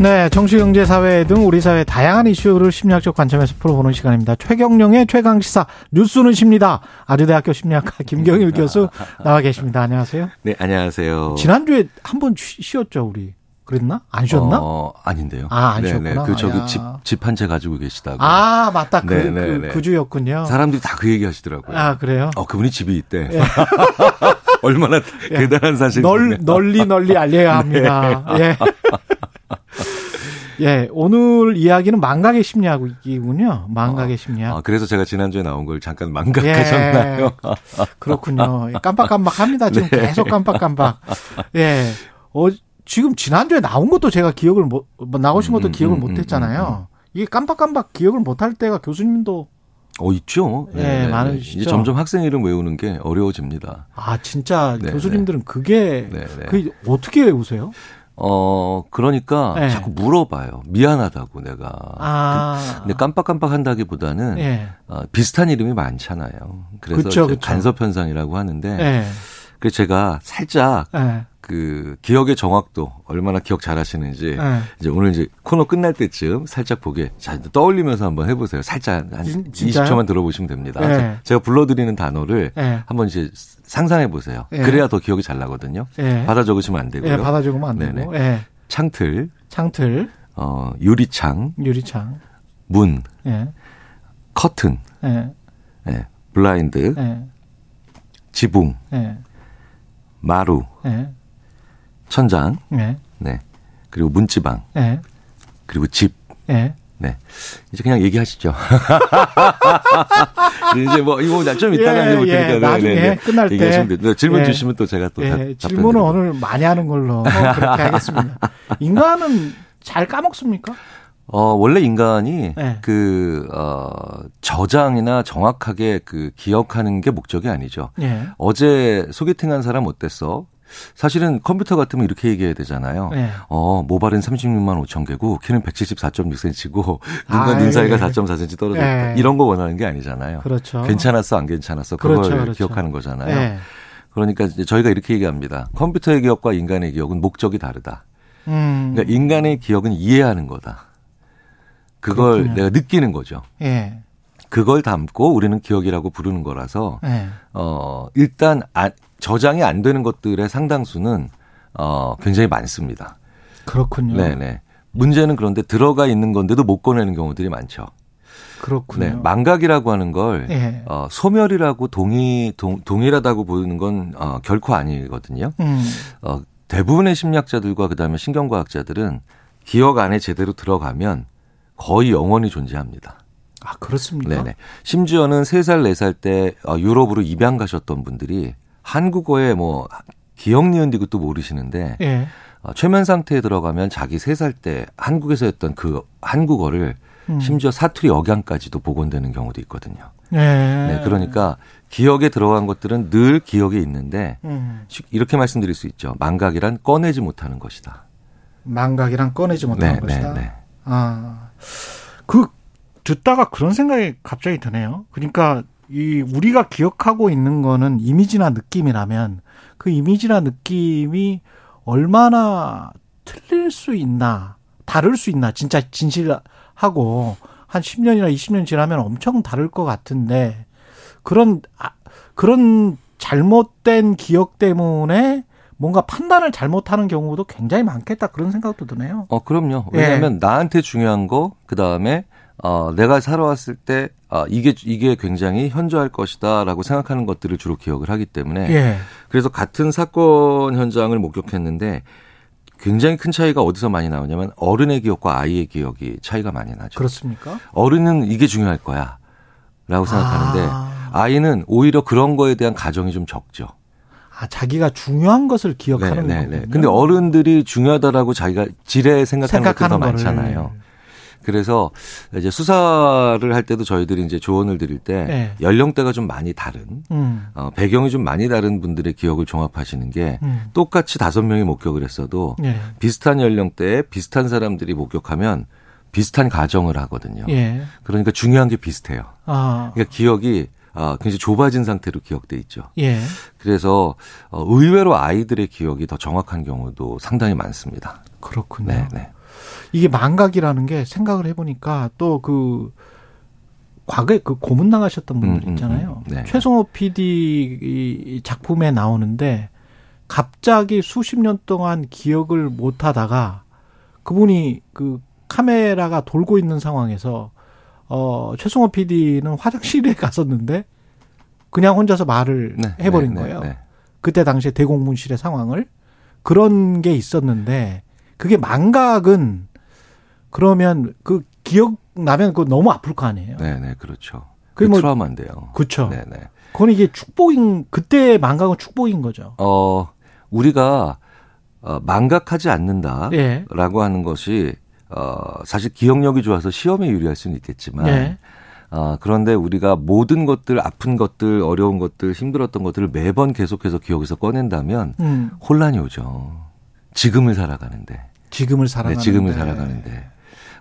네, 정치, 경제, 사회 등 우리 사회 다양한 이슈를 심리학적 관점에서 풀어보는 시간입니다. 최경령의 최강 시사 뉴스는 십니다. 아주대학교 심리학과 김경일 교수 나와 계십니다. 안녕하세요. 네, 안녕하세요. 지난주에 한 번 쉬었죠, 우리. 그랬나? 안 쉬었나? 어, 아닌데요. 아, 안 네네. 쉬었구나. 그 저기 야. 집, 집 한 채 가지고 계시다고. 아, 맞다. 그, 네네네. 그, 그 주였군요. 사람들이 다 그 얘기 하시더라고요. 아, 그래요? 어, 그분이 집이 있대. 예. 얼마나 대단한 사실. 널, 널리 널리 알려야 합니다. 예. 예, 오늘 이야기는 망각의 심리학이군요. 망각의 심리학. 아, 그래서 제가 지난주에 나온 걸 잠깐 망각하셨나요? 예. 그렇군요. 깜빡깜빡 합니다. 지금 네. 계속 깜빡깜빡. 예. 어, 지금 지난주에 나온 것도 제가 기억을 못, 뭐 나오신 것도 음, 기억을 음, 못 음, 했잖아요. 이게 깜빡깜빡 기억을 못 할 때가 교수님도 어, 있죠. 예, 네네네. 많으시죠. 이제 점점 학생 이름 외우는 게 어려워집니다. 아, 진짜 네, 교수님들은 그게, 네, 네. 그게 어떻게 외우세요? 어, 그러니까 네. 자꾸 물어봐요. 미안하다고 내가. 아. 근데 깜빡깜빡 한다기보다는 예. 어, 비슷한 이름이 많잖아요. 그래서 그쵸, 그쵸. 간섭 현상이라고 하는데 예. 그래서 제가 살짝 예. 그 기억의 정확도 얼마나 기억 잘하시는지 네. 이제 오늘 이제 코너 끝날 때쯤 살짝 보게 자 떠올리면서 한번 해보세요. 살짝 한 진- 진짜요? 20초만 들어보시면 됩니다. 네. 제가 불러드리는 단어를 네. 한번 이제 상상해 보세요. 네. 그래야 더 기억이 잘 나거든요. 네. 받아 적으시면 안 되고요. 예, 받아 적으면 안 네네. 되고. 예. 창틀, 창틀, 어, 유리창, 유리창. 문, 예. 커튼, 블라인드, 예. 지붕, 예. 마루, 예. 천장, 예. 네. 그리고 문지방, 예. 그리고 집. 예. 네. 이제 그냥 얘기하시죠. 이제 뭐, 이거 좀 이따가 예, 해볼 예. 테니까. 나중에 끝날 때. 얘기하시면 돼요. 네, 질문 예. 주시면 또 제가 또 예, 다, 질문은. 오늘 많이 하는 걸로 그렇게 하겠습니다. 인간은 잘 까먹습니까? 어, 원래 인간이 네. 그, 어, 저장이나 정확하게 그 기억하는 게 목적이 아니죠. 예. 어제 소개팅 한 사람 어땠어? 사실은 컴퓨터 같으면 이렇게 얘기해야 되잖아요. 네. 어, 모발은 36만 5천 개고 키는 174.6cm고 눈과 아, 눈 사이가 예. 4.4cm 떨어졌다. 예. 이런 거 원하는 게 아니잖아요. 그렇죠. 괜찮았어, 안 괜찮았어. 그걸 그렇죠, 그렇죠. 기억하는 거잖아요. 예. 그러니까 이제 저희가 이렇게 얘기합니다. 컴퓨터의 기억과 인간의 기억은 목적이 다르다. 음. 그러니까 인간의 기억은 이해하는 거다. 그걸 그렇군요. 내가 느끼는 거죠. 예. 그걸 담고 우리는 기억이라고 부르는 거라서 예. 어 일단 아, 저장이 안 되는 것들의 상당수는 어 굉장히 많습니다. 그렇군요. 네네. 문제는 그런데 들어가 있는 건데도 못 꺼내는 경우들이 많죠. 그렇군요. 네, 망각이라고 하는 걸 예. 어, 소멸이라고 동의 동, 동일하다고 보는 건 어, 결코 아니거든요. 음. 어, 대부분의 심리학자들과 그다음에 신경과학자들은 기억 안에 제대로 들어가면 거의 영원히 존재합니다. 아, 그렇습니까? 네네. 심지어는 3살, 4살 때 어, 유럽으로 입양 가셨던 분들이 한국어에 뭐 기억 니은 디귿도 모르시는데 예. 어, 최면 상태에 들어가면 자기 3살 때 한국에서 했던 그 한국어를 음. 심지어 사투리 억양까지도 복원되는 경우도 있거든요. 예. 네, 그러니까 기억에 들어간 것들은 늘 기억에 있는데 음. 쉽- 이렇게 말씀드릴 수 있죠. 망각이란 꺼내지 못하는 것이다. 망각이랑 꺼내지 못하는 네, 것이다. 네, 네. 아, 그 듣다가 그런 생각이 갑자기 드네요. 그러니까 이 우리가 기억하고 있는 거는 이미지나 느낌이라면 그 이미지나 느낌이 얼마나 틀릴 수 있나, 다를 수 있나, 진짜 진실하고 한 10년이나 20년 지나면 엄청 다를 것 같은데 그런 아, 그런 잘못된 기억 때문에 뭔가 판단을 잘못하는 경우도 굉장히 많겠다 그런 생각도 드네요. 어, 그럼요. 예. 왜냐하면 나한테 중요한 거, 그 다음에 어, 내가 살아왔을 때 아, 이게 이게 굉장히 현저할 것이다라고 생각하는 것들을 주로 기억을 하기 때문에 예. 그래서 같은 사건 현장을 목격했는데 굉장히 큰 차이가 어디서 많이 나오냐면 어른의 기억과 아이의 기억이 차이가 많이 나죠. 그렇습니까? 어른은 이게 중요할 거야. 라고 생각하는데 아. 이는 오히려 그런 거에 대한 가정이 좀 적죠. 아, 자기가 중요한 것을 기억하는 네. 네, 네. 근데 어른들이 중요하다라고 자기가 지레 생각하는 것도 거를. 그래서 이제 수사를 할 때도 저희들이 이제 조언을 드릴 때 네. 연령대가 좀 많이 다른 음. 어, 배경이 좀 많이 다른 분들의 기억을 종합하시는 게 음. 똑같이 다섯 명이 목격을 했어도 예. 비슷한 연령대에 비슷한 사람들이 목격하면 비슷한 가정을 하거든요. 예. 그러니까 중요한 게 비슷해요. 아. 그러니까 기억이 어, 굉장히 좁아진 상태로 기억돼 있죠. 예. 그래서 어, 의외로 아이들의 기억이 더 정확한 경우도 상당히 많습니다. 그렇군요. 네, 네. 이게 망각이라는 게 생각을 해보니까 또그 과거에 그 고문 나가셨던 분들 음, 음, 있잖아요. 음, 네. 최성호 PD 이 작품에 나오는데 갑자기 수십 년 동안 기억을 못 하다가 그분이 그 카메라가 돌고 있는 상황에서 어 최성호 PD는 화장실에 갔었는데 그냥 혼자서 말을 네, 해버린 네, 네, 거예요. 네. 그때 당시에 대공문실의 상황을 그런 게 있었는데 그게 망각은 그러면 그 기억 나면 그 너무 아플 거 아니에요. 네, 네, 그렇죠. 그 뭐- 트라우마인데요. 그렇죠. 네, 네. 그건 이게 축복인 그때 망각은 축복인 거죠. 어, 우리가 어, 망각하지 않는다라고 예. 하는 것이 어, 사실 기억력이 좋아서 시험에 유리할 수는 있겠지만 예. 어, 그런데 우리가 모든 것들, 아픈 것들, 어려운 것들, 힘들었던 것들을 매번 계속해서 기억에서 꺼낸다면 음. 혼란이 오죠. 지금을 살아가는데. 지금을 살아가는데. 네, 지금을 살아가는데.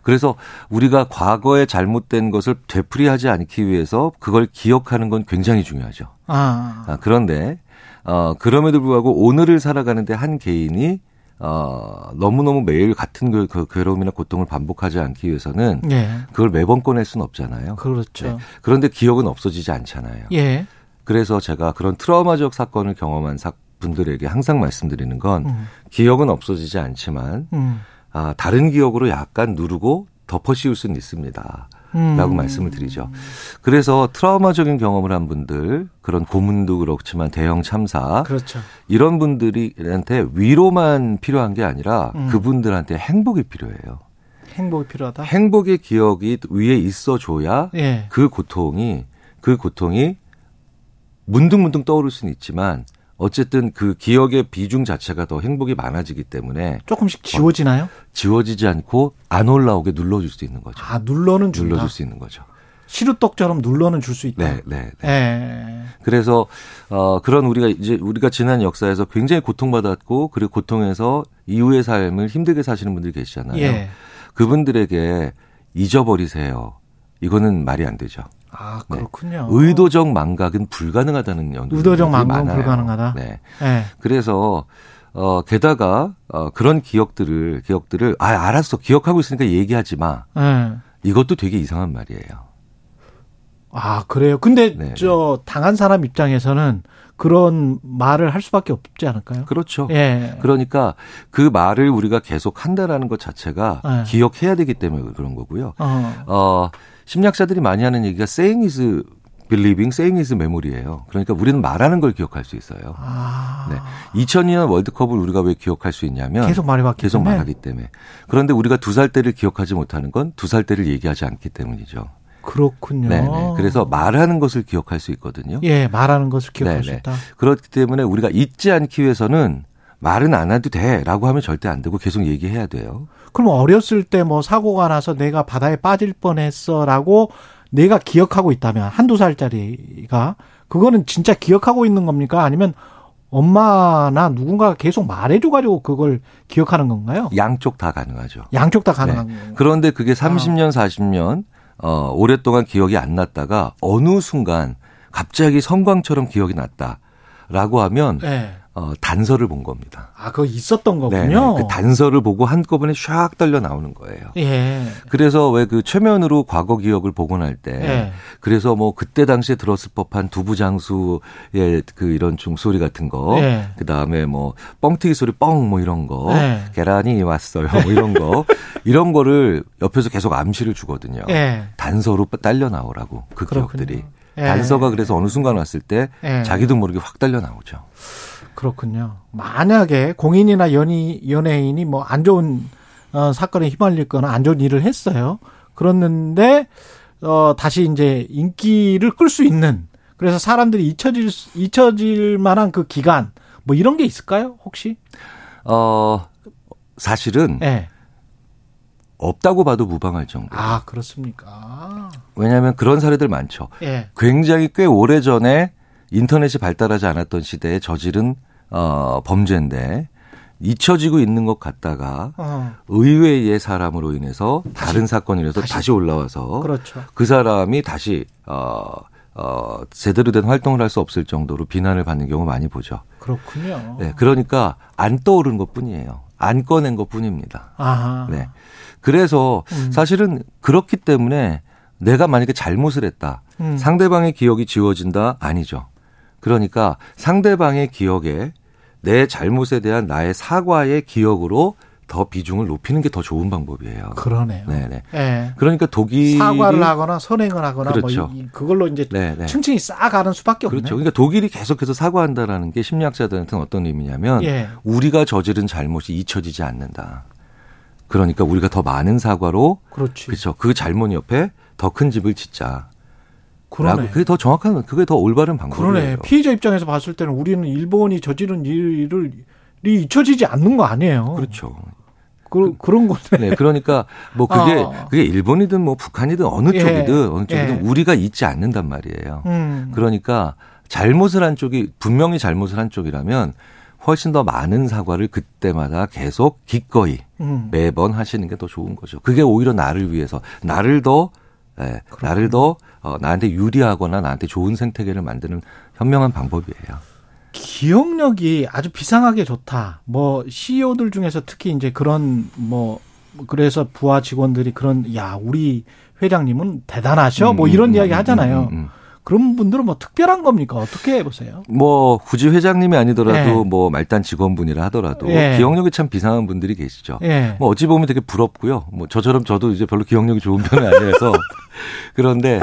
그래서 우리가 과거에 잘못된 것을 되풀이하지 않기 위해서 그걸 기억하는 건 굉장히 중요하죠. 아. 아, 그런데 어, 그럼에도 불구하고 오늘을 살아가는데 한 개인이 어, 너무너무 매일 같은 그, 그 괴로움이나 고통을 반복하지 않기 위해서는 예. 그걸 매번 꺼낼 수는 없잖아요. 그렇죠. 네. 그런데 기억은 없어지지 않잖아요. 예. 그래서 제가 그런 트라우마적 사건을 경험한 사, 분들에게 항상 말씀드리는 건 음. 기억은 없어지지 않지만 음. 아, 다른 기억으로 약간 누르고 덮어 씌울 수는 있습니다. 음. 라고 말씀을 드리죠. 그래서 트라우마적인 경험을 한 분들, 그런 고문도 그렇지만 대형 참사, 그렇죠. 이런 분들한테 위로만 필요한 게 아니라 음. 그분들한테 행복이 필요해요. 행복이 필요하다. 행복의 기억이 위에 있어 줘야 예. 그 고통이 그 고통이 문득문득 떠오를 수는 있지만 어쨌든 그 기억의 비중 자체가 더 행복이 많아지기 때문에 조금씩 지워지나요? 지워지지 않고 안 올라오게 눌러줄 수 있는 거죠. 아, 눌러는 준다. 눌러줄 수 있는 거죠. 시루떡처럼 눌러는 줄 수 있다. 네, 네, 네. 예. 그래서 어 그런 우리가 이제 우리가 지난 역사에서 굉장히 고통받았고 그리고 고통에서 이후의 삶을 힘들게 사시는 분들이 계시잖아요. 예. 그분들에게 잊어버리세요. 이거는 말이 안 되죠. 아, 네. 그렇군요. 의도적 망각은 불가능하다는 연구들이 의도적 망각은 많아요. 불가능하다. 네. 예. 그래서 어 게다가 어 그런 기억들을 기억들을 아 알았어 기억하고 있으니까 얘기하지 마. 예. 이것도 되게 이상한 말이에요. 아, 그래요. 근데 네, 저 당한 사람 입장에서는 그런 말을 할 수밖에 없지 않을까요? 그렇죠. 예. 그러니까 그 말을 우리가 계속 한다라는 것 자체가 네. 기억해야 되기 때문에 그런 거고요. 어. 어, 심리학자들이 많이 하는 얘기가 saying is believing, saying is memory예요. 그러니까 우리는 말하는 걸 기억할 수 있어요. 아. 네. 2002년 월드컵을 우리가 왜 기억할 수 있냐면 계속 말해봤기 계속 때문에. 말하기 때문에. 그런데 우리가 두 살 때를 기억하지 못하는 건 두 살 때를 얘기하지 않기 때문이죠. 그렇군요. 네, 네. 그래서 말하는 것을 기억할 수 있거든요. 예, 말하는 것을 기억할 수 네네. 있다. 그렇기 때문에 우리가 잊지 않기 위해서는 말은 안 해도 돼라고 하면 절대 안 되고 계속 얘기해야 돼요. 그럼 어렸을 때 뭐 사고가 나서 내가 바다에 빠질 뻔했어라고 내가 기억하고 있다면 한두 살짜리가 그거는 진짜 기억하고 있는 겁니까? 아니면 엄마나 누군가가 계속 말해줘가지고 그걸 기억하는 건가요? 양쪽 다 가능하죠. 양쪽 다 가능한 네. 그런데 그게 30년, 40년 어, 오랫동안 기억이 안 났다가 어느 순간 갑자기 성광처럼 기억이 났다라고 하면 네. 어, 단서를 본 겁니다. 아, 그거 있었던 네, 거군요. 그 단서를 보고 한꺼번에 샥 떨려 나오는 거예요. 예. 그래서 왜 그 최면으로 과거 기억을 복원할 때 예. 그래서 뭐 그때 당시에 들었을 법한 두부 장수의 그 이런 종소리 같은 거 예. 그 다음에 뭐 뻥튀기 소리 뻥 뭐 이런 거 예. 계란이 왔어요 뭐 이런 거 이런 거를 옆에서 계속 암시를 주거든요. 예. 단서로 딸려 나오라고 그 그렇군요. 기억들이 예. 단서가 그래서 어느 순간 왔을 때 예. 자기도 모르게 확 딸려 나오죠. 그렇군요. 만약에 공인이나 연이, 연예인이 뭐 안 좋은 어, 사건에 휘말릴 거나 안 좋은 일을 했어요. 그랬는데 어, 다시 이제 인기를 끌 수 있는 그래서 사람들이 잊혀질 수- 잊혀질 만한 그 기간 뭐 이런 게 있을까요? 혹시? 어 사실은 예. 없다고 봐도 무방할 정도. 아 그렇습니까? 왜냐하면 그런 사례들 많죠. 예. 굉장히 꽤 오래 전에 인터넷이 발달하지 않았던 시대에 저지른 어, 범죄인데 잊혀지고 있는 것 같다가 어. 의외의 사람으로 인해서 다른 사건으로 인해서 다시, 올라와서 그렇죠. 그 사람이 다시 어, 어, 제대로 된 활동을 할 수 없을 정도로 비난을 받는 경우 많이 보죠. 그렇군요. 네, 그러니까 안 떠오른 것 뿐이에요. 안 꺼낸 것 뿐입니다. 아하. 네. 그래서 음. 사실은 그렇기 때문에 내가 만약에 잘못을 했다. 음. 상대방의 기억이 지워진다? 아니죠. 그러니까 상대방의 기억에 내 잘못에 대한 나의 사과의 기억으로 더 비중을 높이는 게 더 좋은 방법이에요. 그러네요. 네네. 예. 그러니까 독일이 사과를 하거나 선행을 하거나 그렇죠. 뭐 이- 그걸로 이제 네네. 층층이 쌓아가는 수밖에 없네. 그렇죠. 그러니까 독일이 계속해서 사과한다라는 게 심리학자들한테는 어떤 의미냐면 예. 우리가 저지른 잘못이 잊혀지지 않는다. 그러니까 우리가 더 많은 사과로 그렇지. 그렇죠. 그 잘못 옆에 더 큰 집을 짓자. 그러네. 그게 더 정확한 그게 더 올바른 방법이에요. 그러네. 피해자 입장에서 봤을 때는 우리는 일본이 저지른 일을 이 잊혀지지 않는 거 아니에요. 그렇죠. 그, 그런 건데. 네, 그러니까 뭐 그게 어. 그게 일본이든 뭐 북한이든 어느 예. 쪽이든 어느 쪽이든 예. 우리가 잊지 않는단 말이에요. 음. 그러니까 잘못을 한 쪽이 분명히 잘못을 한 쪽이라면 훨씬 더 많은 사과를 그때마다 계속 기꺼이 음. 매번 하시는 게 더 좋은 거죠. 그게 오히려 나를 위해서 나를 더 예, 나를 더 어, 나한테 유리하거나 나한테 좋은 생태계를 만드는 현명한 방법이에요. 기억력이 아주 비상하게 좋다. 뭐 CEO들 중에서 특히 이제 그런 뭐 그래서 부하 직원들이 그런 야 우리 회장님은 대단하셔 뭐 음, 이런 음, 이야기 음, 하잖아요. 음, 음. 그런 분들은 뭐 특별한 겁니까? 어떻게 보세요? 뭐 굳이 회장님이 아니더라도 예. 뭐 말단 직원분이라 하더라도 예. 기억력이 참 비상한 분들이 계시죠. 예. 뭐 어찌 보면 되게 부럽고요. 뭐 저처럼 저도 이제 별로 기억력이 좋은 편은 아니라서 그런데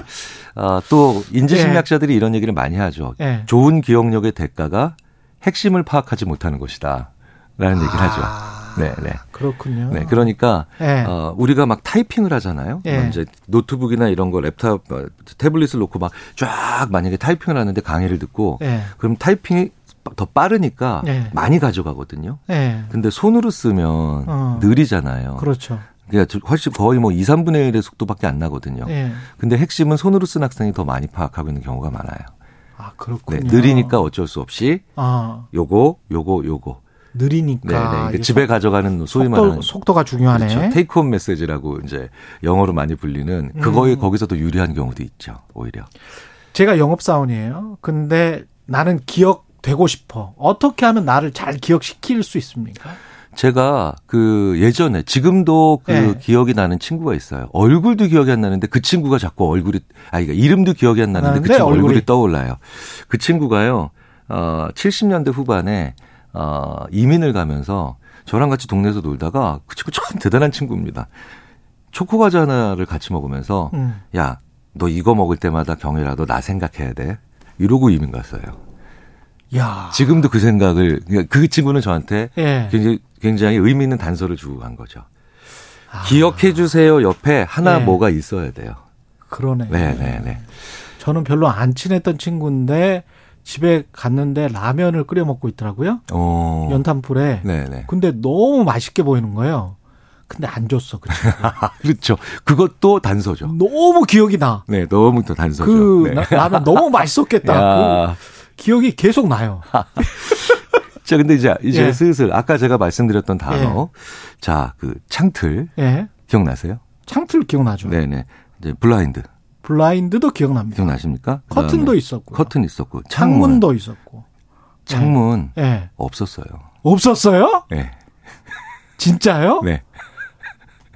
아, 또 인지심리학자들이 이런 얘기를 많이 하죠. 예. 좋은 기억력의 대가가 핵심을 파악하지 못하는 것이다. 라는 얘기를 하죠. 네, 네. 그렇군요. 네, 그러니까 예. 어, 우리가 막 타이핑을 하잖아요. 예. 뭐 이제 노트북이나 이런 거 랩탑, 어, 태블릿을 놓고 막 쫙 만약에 타이핑을 하는데 강의를 듣고 예. 그럼 타이핑이 더 빠르니까 예. 많이 가져가거든요. 예. 근데 손으로 쓰면 어. 느리잖아요. 그렇죠. 그러니까 훨씬 거의 뭐 2, 3분의 1의 속도밖에 안 나거든요. 예. 근데 핵심은 손으로 쓴 학생이 더 많이 파악하고 있는 경우가 많아요. 아, 네, 그렇군요. 느리니까 어쩔 수 없이 아, 요거, 요거, 요거. 느리니까. 네, 네. 집에 속- 가져가는 소위 속도, 말하는 속도가 중요하네. 그렇죠. 테이크홈 메시지라고 이제 영어로 많이 불리는 그거에 음. 거기서 더 유리한 경우도 있죠. 오히려. 제가 영업 사원이에요. 근데 나는 기억되고 싶어. 어떻게 하면 나를 잘 기억시킬 수 있습니까? 제가 그 예전에 지금도 그 네. 기억이 나는 친구가 있어요. 얼굴도 기억이 안 나는데 그 친구가 자꾸 얼굴이 아 그러니까 이름도 기억이 안 나는데 그 나는데 친구 얼굴이, 얼굴이. 떠올라요. 그 친구가요. 어 70년대 후반에 어 이민을 가면서 저랑 같이 동네에서 놀다가 그 친구 참 대단한 친구입니다. 초코 과자 하나를 같이 먹으면서 음. 야, 너 이거 먹을 때마다 경이라도 나 생각해야 돼. 이러고 이민 갔어요. 야. 지금도 그 생각을 그러니까 그 친구는 저한테 예. 굉장히 굉장히 의미 있는 단서를 주고 간 거죠. 기억해 주세요 옆에 하나 예. 뭐가 있어야 돼요. 그러네. 네, 네, 네. 저는 별로 안 친했던 친구인데 집에 갔는데 라면을 끓여 먹고 있더라고요. 어. 연탄불에. 네, 네. 근데 너무 맛있게 보이는 거예요. 근데 안 줬어. 그. 그렇죠. 그것도 단서죠. 너무 기억이 나. 네, 너무 또 단서죠. 그 네. 나- 라면 너무 맛있었겠다. 야. 그 기억이 계속 나요. 자, 근데 이제 이제 예. 슬슬 아까 제가 말씀드렸던 단어. 자, 그 창틀 예. 기억나세요? 창틀 기억나죠. 네, 네. 이제 블라인드 블라인드도 기억납니다. 기억나십니까? 커튼도 있었고. 커튼 있었고 창문 창문도 있었고. 창문 예. 없었어요. 없었어요? 네. 진짜요? 네.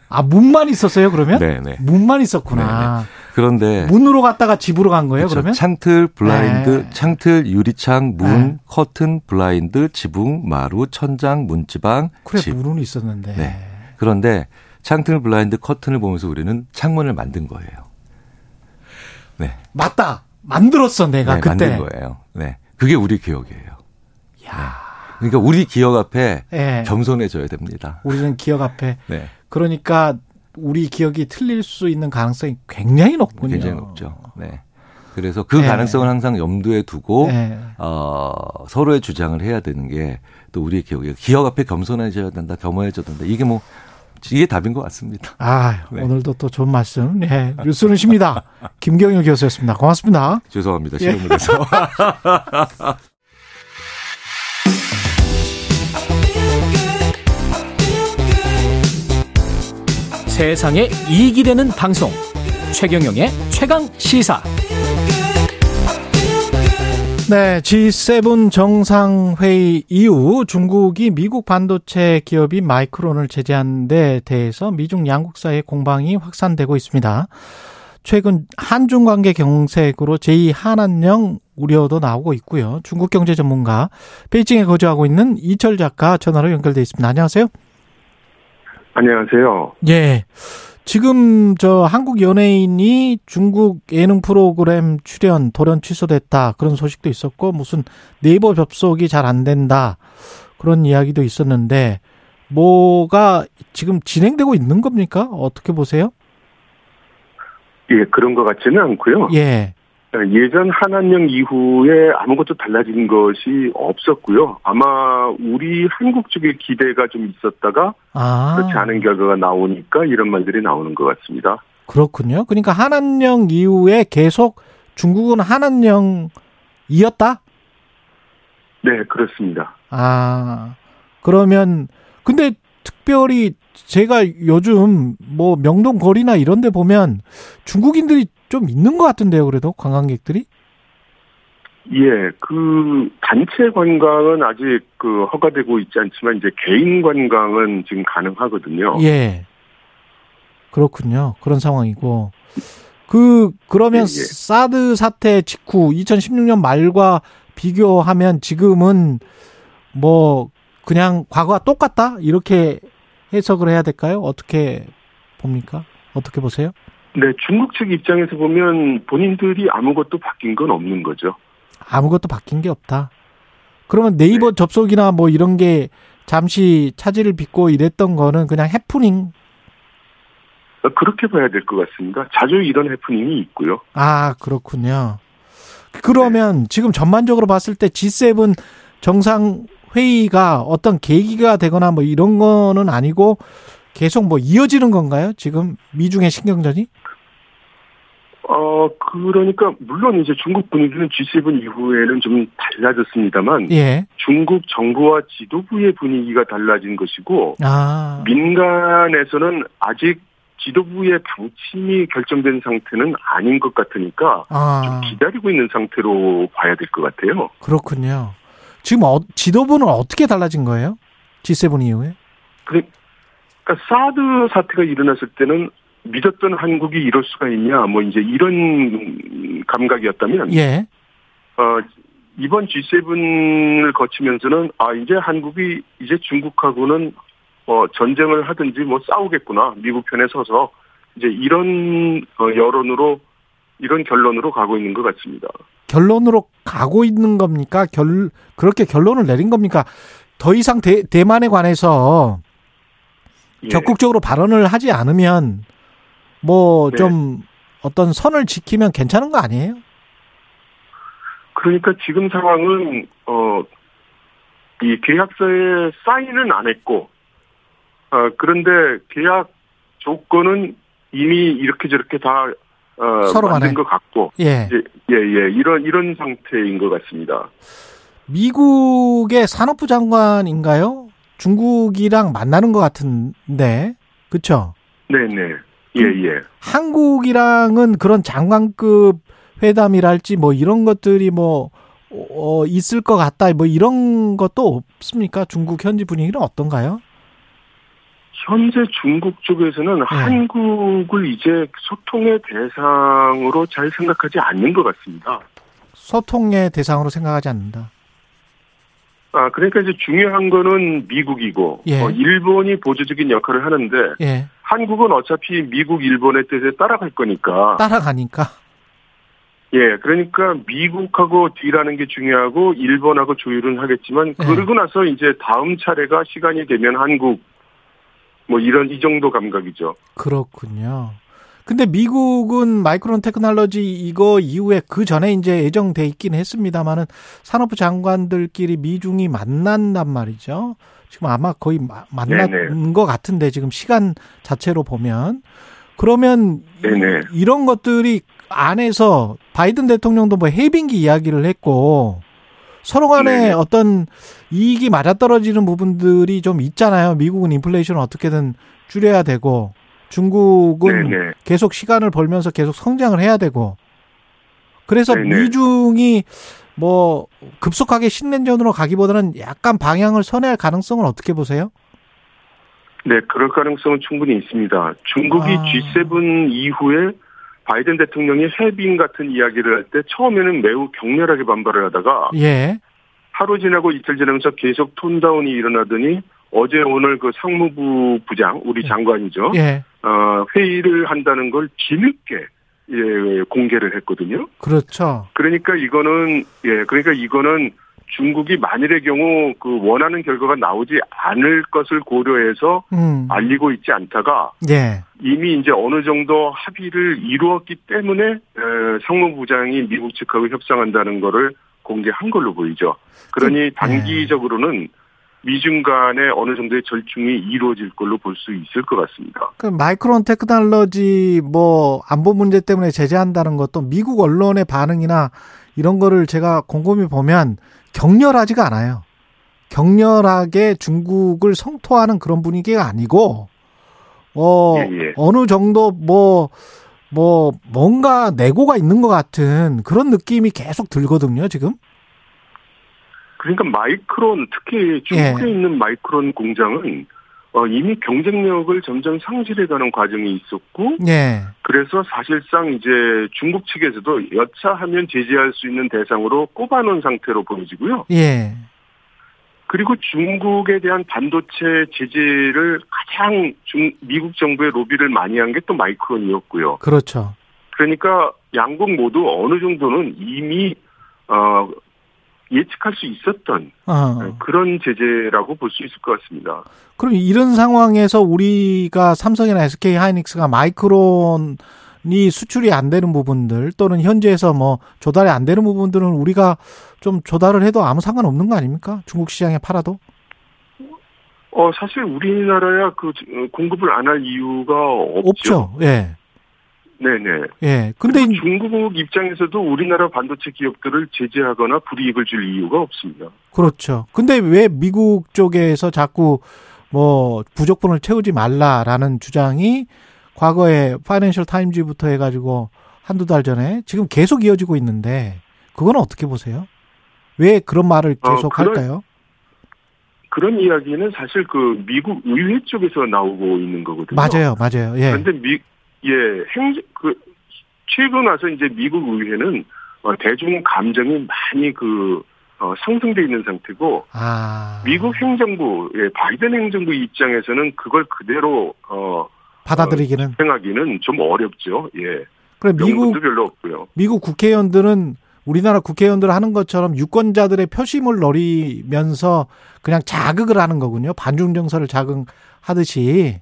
아, 문만 있었어요, 그러면? 네, 네. 문만 있었구나. 그런데 문으로 갔다가 집으로 간 거예요, 그렇죠. 그러면? 창틀, 블라인드, 네. 창틀, 유리창, 문, 네. 커튼, 블라인드, 지붕, 마루, 천장, 문지방, 그래, 집. 문은 있었는데. 네. 그런데 창틀, 블라인드, 커튼을 보면서 우리는 창문을 만든 거예요. 네. 맞다. 만들었어, 내가 네, 그때. 만든 거예요. 네. 그게 우리 기억이에요. 야. 그러니까 우리 기억 앞에 예. 겸손해져야 됩니다. 우리는 기억 앞에. 네. 그러니까 우리 기억이 틀릴 수 있는 가능성이 굉장히 높군요. 굉장히 높죠. 네. 그래서 그 네. 가능성을 항상 염두에 두고 네. 어, 서로의 주장을 해야 되는 게 또 우리의 기억이에요. 기억 앞에 겸손해져야 된다, 겸허해져야 된다. 이게 뭐 이게 답인 것 같습니다. 아, 네. 오늘도 또 좋은 말씀. 예. 뉴스는 쉽니다. 김경일 교수였습니다. 고맙습니다. 죄송합니다. 예. 실험을 해서. 세상에 이익이 되는 방송 최경영의 최강 시사 네, G7 정상회의 이후 중국이 미국 반도체 기업인 마이크론을 제재한 데 대해서 미중 양국 사이의 공방이 확산되고 있습니다. 최근 한중 관계 경색으로 제2한한령 우려도 나오고 있고요. 중국 경제 전문가 베이징에 거주하고 있는 이철 작가 전화로 연결돼 있습니다. 안녕하세요. 안녕하세요. 예. 지금 저 한국 연예인이 중국 예능 프로그램 출연 돌연 취소됐다 그런 소식도 있었고 무슨 네이버 접속이 잘 안 된다 그런 이야기도 있었는데 뭐가 지금 진행되고 있는 겁니까? 어떻게 보세요? 예, 그런 것 같지는 않고요. 예. 예전 한한령 이후에 아무것도 달라진 것이 없었고요. 아마 우리 한국 쪽의 기대가 좀 있었다가 아. 그렇지 않은 결과가 나오니까 이런 말들이 나오는 것 같습니다. 그렇군요. 그러니까 한한령 이후에 계속 중국은 한한령이었다? 네, 그렇습니다. 아, 그러면, 근데 특별히 제가 요즘 뭐 명동 거리나 이런 데 보면 중국인들이 좀 있는 것 같은데요, 그래도 관광객들이? 예, 그 단체 관광은 아직 그 허가되고 있지 않지만 이제 개인 관광은 지금 가능하거든요. 예. 그렇군요. 그런 상황이고. 그 그러면 예, 예. 사드 사태 직후 2016년 말과 비교하면 지금은 뭐 그냥 과거와 똑같다 이렇게 해석을 해야 될까요? 어떻게 봅니까? 어떻게 보세요? 네, 중국 측 입장에서 보면 본인들이 아무것도 바뀐 건 없는 거죠. 아무것도 바뀐 게 없다. 그러면 네이버 접속이나 뭐 이런 게 잠시 차질을 빚고 이랬던 거는 그냥 해프닝. 어, 그렇게 봐야 될 것 같습니다. 자주 이런 해프닝이 있고요. 아, 그렇군요. 그러면 지금 전반적으로 봤을 때 G7 정상 회의가 어떤 계기가 되거나 뭐 이런 거는 아니고 계속 뭐 이어지는 건가요? 지금 미중의 신경전이? 어, 그러니까, 물론 이제 중국 분위기는 G7 이후에는 좀 달라졌습니다만, 예. 중국 정부와 지도부의 분위기가 달라진 것이고, 아. 민간에서는 아직 지도부의 방침이 결정된 상태는 아닌 것 같으니까, 아. 좀 기다리고 있는 상태로 봐야 될 것 같아요. 그렇군요. 지금 어, 지도부는 어떻게 달라진 거예요? G7 이후에? 그러니까 사드 사태가 일어났을 때는 믿었던 한국이 이럴 수가 있냐, 뭐 이제 이런 감각이었다면, 예. 어, 이번 G7을 거치면서는 아 이제 한국이 이제 중국하고는 어, 전쟁을 하든지 뭐 싸우겠구나 미국 편에 서서 이제 이런 어, 여론으로 이런 결론으로 가고 있는 것 같습니다. 결론으로 가고 있는 겁니까? 결 그렇게 결론을 내린 겁니까? 더 이상 대, 대만에 관해서 예. 적극적으로 발언을 하지 않으면 뭐 네. 좀 어떤 선을 지키면 괜찮은 거 아니에요? 그러니까 지금 상황은 어, 이 계약서에 사인은 안 했고, 어, 그런데 계약 조건은 이미 이렇게 저렇게 다 어, 서로 만든. 것 같고, 예. 예, 예, 예, 이런 이런 상태인 것 같습니다. 미국의 산업부 장관인가요? 중국이랑 만나는 것 같은데, 그쵸? 네네, 예, 예. 한국이랑은 그런 장관급 회담이랄지 뭐 이런 것들이 뭐, 어, 있을 것 같다, 뭐 이런 것도 없습니까? 중국 현지 분위기는 어떤가요? 현재 중국 쪽에서는 네. 한국을 이제 소통의 대상으로 잘 생각하지 않는 것 같습니다. 소통의 대상으로 생각하지 않는다. 아, 그러니까 이제 중요한 거는 미국이고, 예. 어, 일본이 보조적인 역할을 하는데, 예. 한국은 어차피 미국, 일본의 뜻에 따라갈 거니까. 따라가니까. 예, 그러니까 미국하고 뒤라는 게 중요하고, 일본하고 조율은 하겠지만, 네. 그러고 나서 이제 다음 차례가 시간이 되면 한국, 뭐 이런, 이 정도 감각이죠. 그렇군요. 근데 미국은 마이크론 테크놀로지 이거 이후에 그 전에 이제 예정돼 있긴 했습니다만은 산업부 장관들끼리 미중이 만난단 말이죠. 지금 아마 거의 마- 만난 네네. 것 같은데 지금 시간 자체로 보면 그러면 네네. 이런 것들이 안에서 바이든 대통령도 뭐 해빙기 이야기를 했고 서로 간에 네네. 어떤 이익이 맞아떨어지는 부분들이 좀 있잖아요. 미국은 인플레이션을 어떻게든 줄여야 되고 중국은 네네. 계속 시간을 벌면서 계속 성장을 해야 되고 그래서 네네. 미중이 뭐 급속하게 신냉전으로 가기보다는 약간 방향을 선회할 가능성은 어떻게 보세요? 네, 그럴 가능성은 충분히 있습니다. 중국이 아. G7 이후에 바이든 대통령이 해빙 같은 이야기를 할 때 처음에는 매우 격렬하게 반발을 하다가 예. 하루 지나고 이틀 지나면서 계속 톤다운이 일어나더니 어제 오늘 그 상무부 부장 우리 장관이죠. 예. 어, 회의를 한다는 걸 뒤늦게 예, 공개를 했거든요. 그렇죠. 그러니까 이거는 예, 그러니까 이거는 중국이 만일의 경우 그 원하는 결과가 나오지 않을 것을 고려해서 음. 알리고 있지 않다가 예. 이미 이제 어느 정도 합의를 이루었기 때문에 에, 상무부장이 미국 측하고 협상한다는 거를 공개한 걸로 보이죠. 그러니 단기적으로는 미중 간에 어느 정도의 절충이 이루어질 걸로 볼 수 있을 것 같습니다. 그 마이크론 테크놀로지 뭐 안보 문제 때문에 제재한다는 것도 미국 언론의 반응이나 이런 거를 제가 곰곰이 보면 격렬하지가 않아요. 격렬하게 중국을 성토하는 그런 분위기가 아니고 어 예, 예. 어느 정도 뭐뭐 뭔가 내고가 있는 것 같은 그런 느낌이 계속 들거든요, 지금. 그러니까 마이크론 특히 중국에 예. 있는 마이크론 공장은 어, 이미 경쟁력을 점점 상실해가는 과정이 있었고 예. 그래서 사실상 이제 중국 측에서도 여차하면 제재할 수 있는 대상으로 꼽아놓은 상태로 보여지고요. 예. 그리고 중국에 대한 반도체 제재를 가장 중, 미국 정부의 로비를 많이 한 게 또 마이크론이었고요. 그렇죠. 그러니까 양국 모두 어느 정도는 이미 어, 예측할 수 있었던 어. 그런 제재라고 볼 수 있을 것 같습니다. 그럼 이런 상황에서 우리가 삼성이나 SK 하이닉스가 마이크론이 수출이 안 되는 부분들 또는 현지에서 뭐 조달이 안 되는 부분들은 우리가 좀 조달을 해도 아무 상관없는 거 아닙니까? 중국 시장에 팔아도? 어, 사실 우리나라야 그 어, 공급을 안 할 이유가 없죠. 없죠. 예. 네네. 예. 근데 중국 입장에서도 우리나라 반도체 기업들을 제재하거나 불이익을 줄 이유가 없습니다. 그렇죠. 근데 왜 미국 쪽에서 자꾸 뭐 부족분을 채우지 말라라는 주장이 과거에 파이낸셜 타임즈부터 해가지고 한두 달 전에 지금 계속 이어지고 있는데 그건 어떻게 보세요? 왜 그런 말을 어, 계속 그런- 할까요? 그런 이야기는 사실 그 미국 의회 쪽에서 나오고 있는 거거든요. 맞아요, 맞아요. 예. 그런데 미, 예, 행, 그, 최근 와서 이제 미국 의회는 어, 대중 감정이 많이 그, 어, 상승돼 있는 상태고, 아, 미국 행정부, 예, 바이든 행정부 입장에서는 그걸 그대로, 어, 받아들이기는. 수행하기는 좀 어렵죠. 예. 그래 미국 별로 없고요. 미국 국회의원들은 우리나라 국회의원들 하는 것처럼 유권자들의 표심을 노리면서 그냥 자극을 하는 거군요. 반중 정서를 자극하듯이.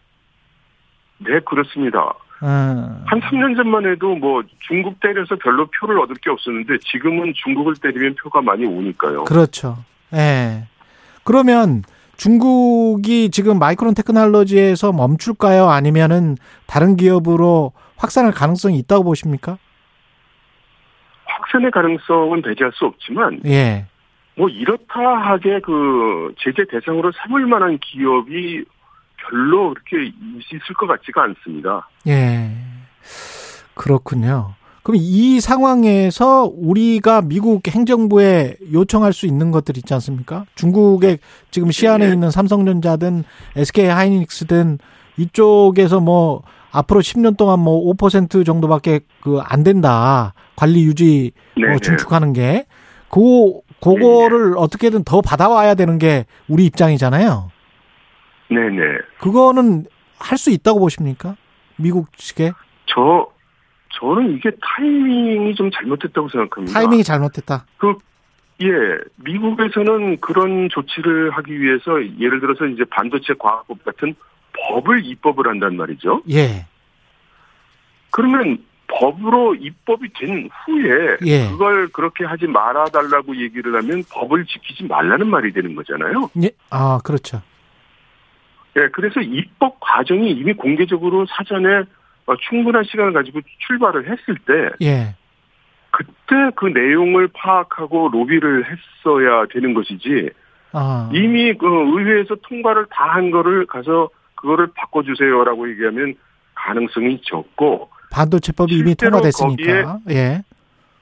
네, 그렇습니다. 어, 한 3년 전만 해도 뭐 중국 때려서 별로 표를 얻을 게 없었는데 지금은 중국을 때리면 표가 많이 오니까요. 그렇죠. 예. 그러면 중국이 지금 마이크론 테크놀로지에서 멈출까요? 아니면은 다른 기업으로 확산할 가능성이 있다고 보십니까? 확산의 가능성은 배제할 수 없지만 예. 뭐 이렇다 하게 그 제재 대상으로 삼을 만한 기업이 별로 그렇게 있을 것 같지가 않습니다. 예. 그렇군요. 그럼 이 상황에서 우리가 미국 행정부에 요청할 수 있는 것들 있지 않습니까? 중국의 지금 시안에 네. 있는 삼성전자든 SK 하이닉스든 이쪽에서 뭐 앞으로 10년 동안 뭐 5% 정도밖에 그 안 된다. 관리 유지 네, 뭐 네. 중축하는 게. 그 그거를 어떻게든 더 받아와야 되는 게 우리 입장이잖아요. 네네. 그거는 할 수 있다고 보십니까? 미국 측에 저 저는 이게 타이밍이 좀 잘못됐다고 생각합니다. 타이밍이 잘못됐다. 그 예, 미국에서는 그런 조치를 하기 위해서 예를 들어서 이제 반도체 과학법 같은 법을 입법을 한단 말이죠. 예. 그러면 법으로 입법이 된 후에 예. 그걸 그렇게 하지 말아 달라고 얘기를 하면 법을 지키지 말라는 말이 되는 거잖아요. 예. 아, 그렇죠. 예, 그래서 입법 과정이 이미 공개적으로 사전에 어, 충분한 시간을 가지고 출발을 했을 때 예. 그때 그 내용을 파악하고 로비를 했어야 되는 것이지 아. 이미 그 의회에서 통과를 다 한 거를 가서 그거를 바꿔주세요라고 얘기하면 가능성이 적고 반도체법이 이미 통과됐으니까. 예.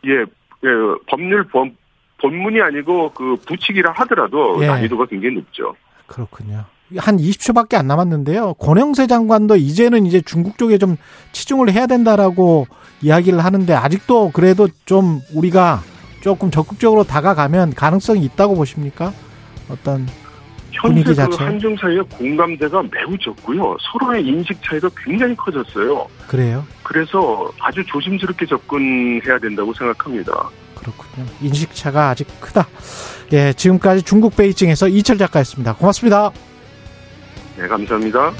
예, 예, 법률 본, 본문이 아니고 그 부칙이라 하더라도 예. 난이도가 굉장히 높죠. 그렇군요. 한 20초밖에 안 남았는데요. 권영세 장관도 이제는 이제 중국 쪽에 좀 치중을 해야 된다라고 이야기를 하는데 아직도 그래도 좀 우리가 조금 적극적으로 다가가면 가능성이 있다고 보십니까? 어떤 분위기 그 자체 한중 사이의 공감대가 매우 적고요. 서로의 인식 차이가 굉장히 커졌어요. 그래요? 그래서 아주 조심스럽게 접근해야 된다고 생각합니다. 그렇군요. 인식차가 아직 크다. 예, 지금까지 중국 베이징에서 이철 작가였습니다. 고맙습니다. 네, 감사합니다.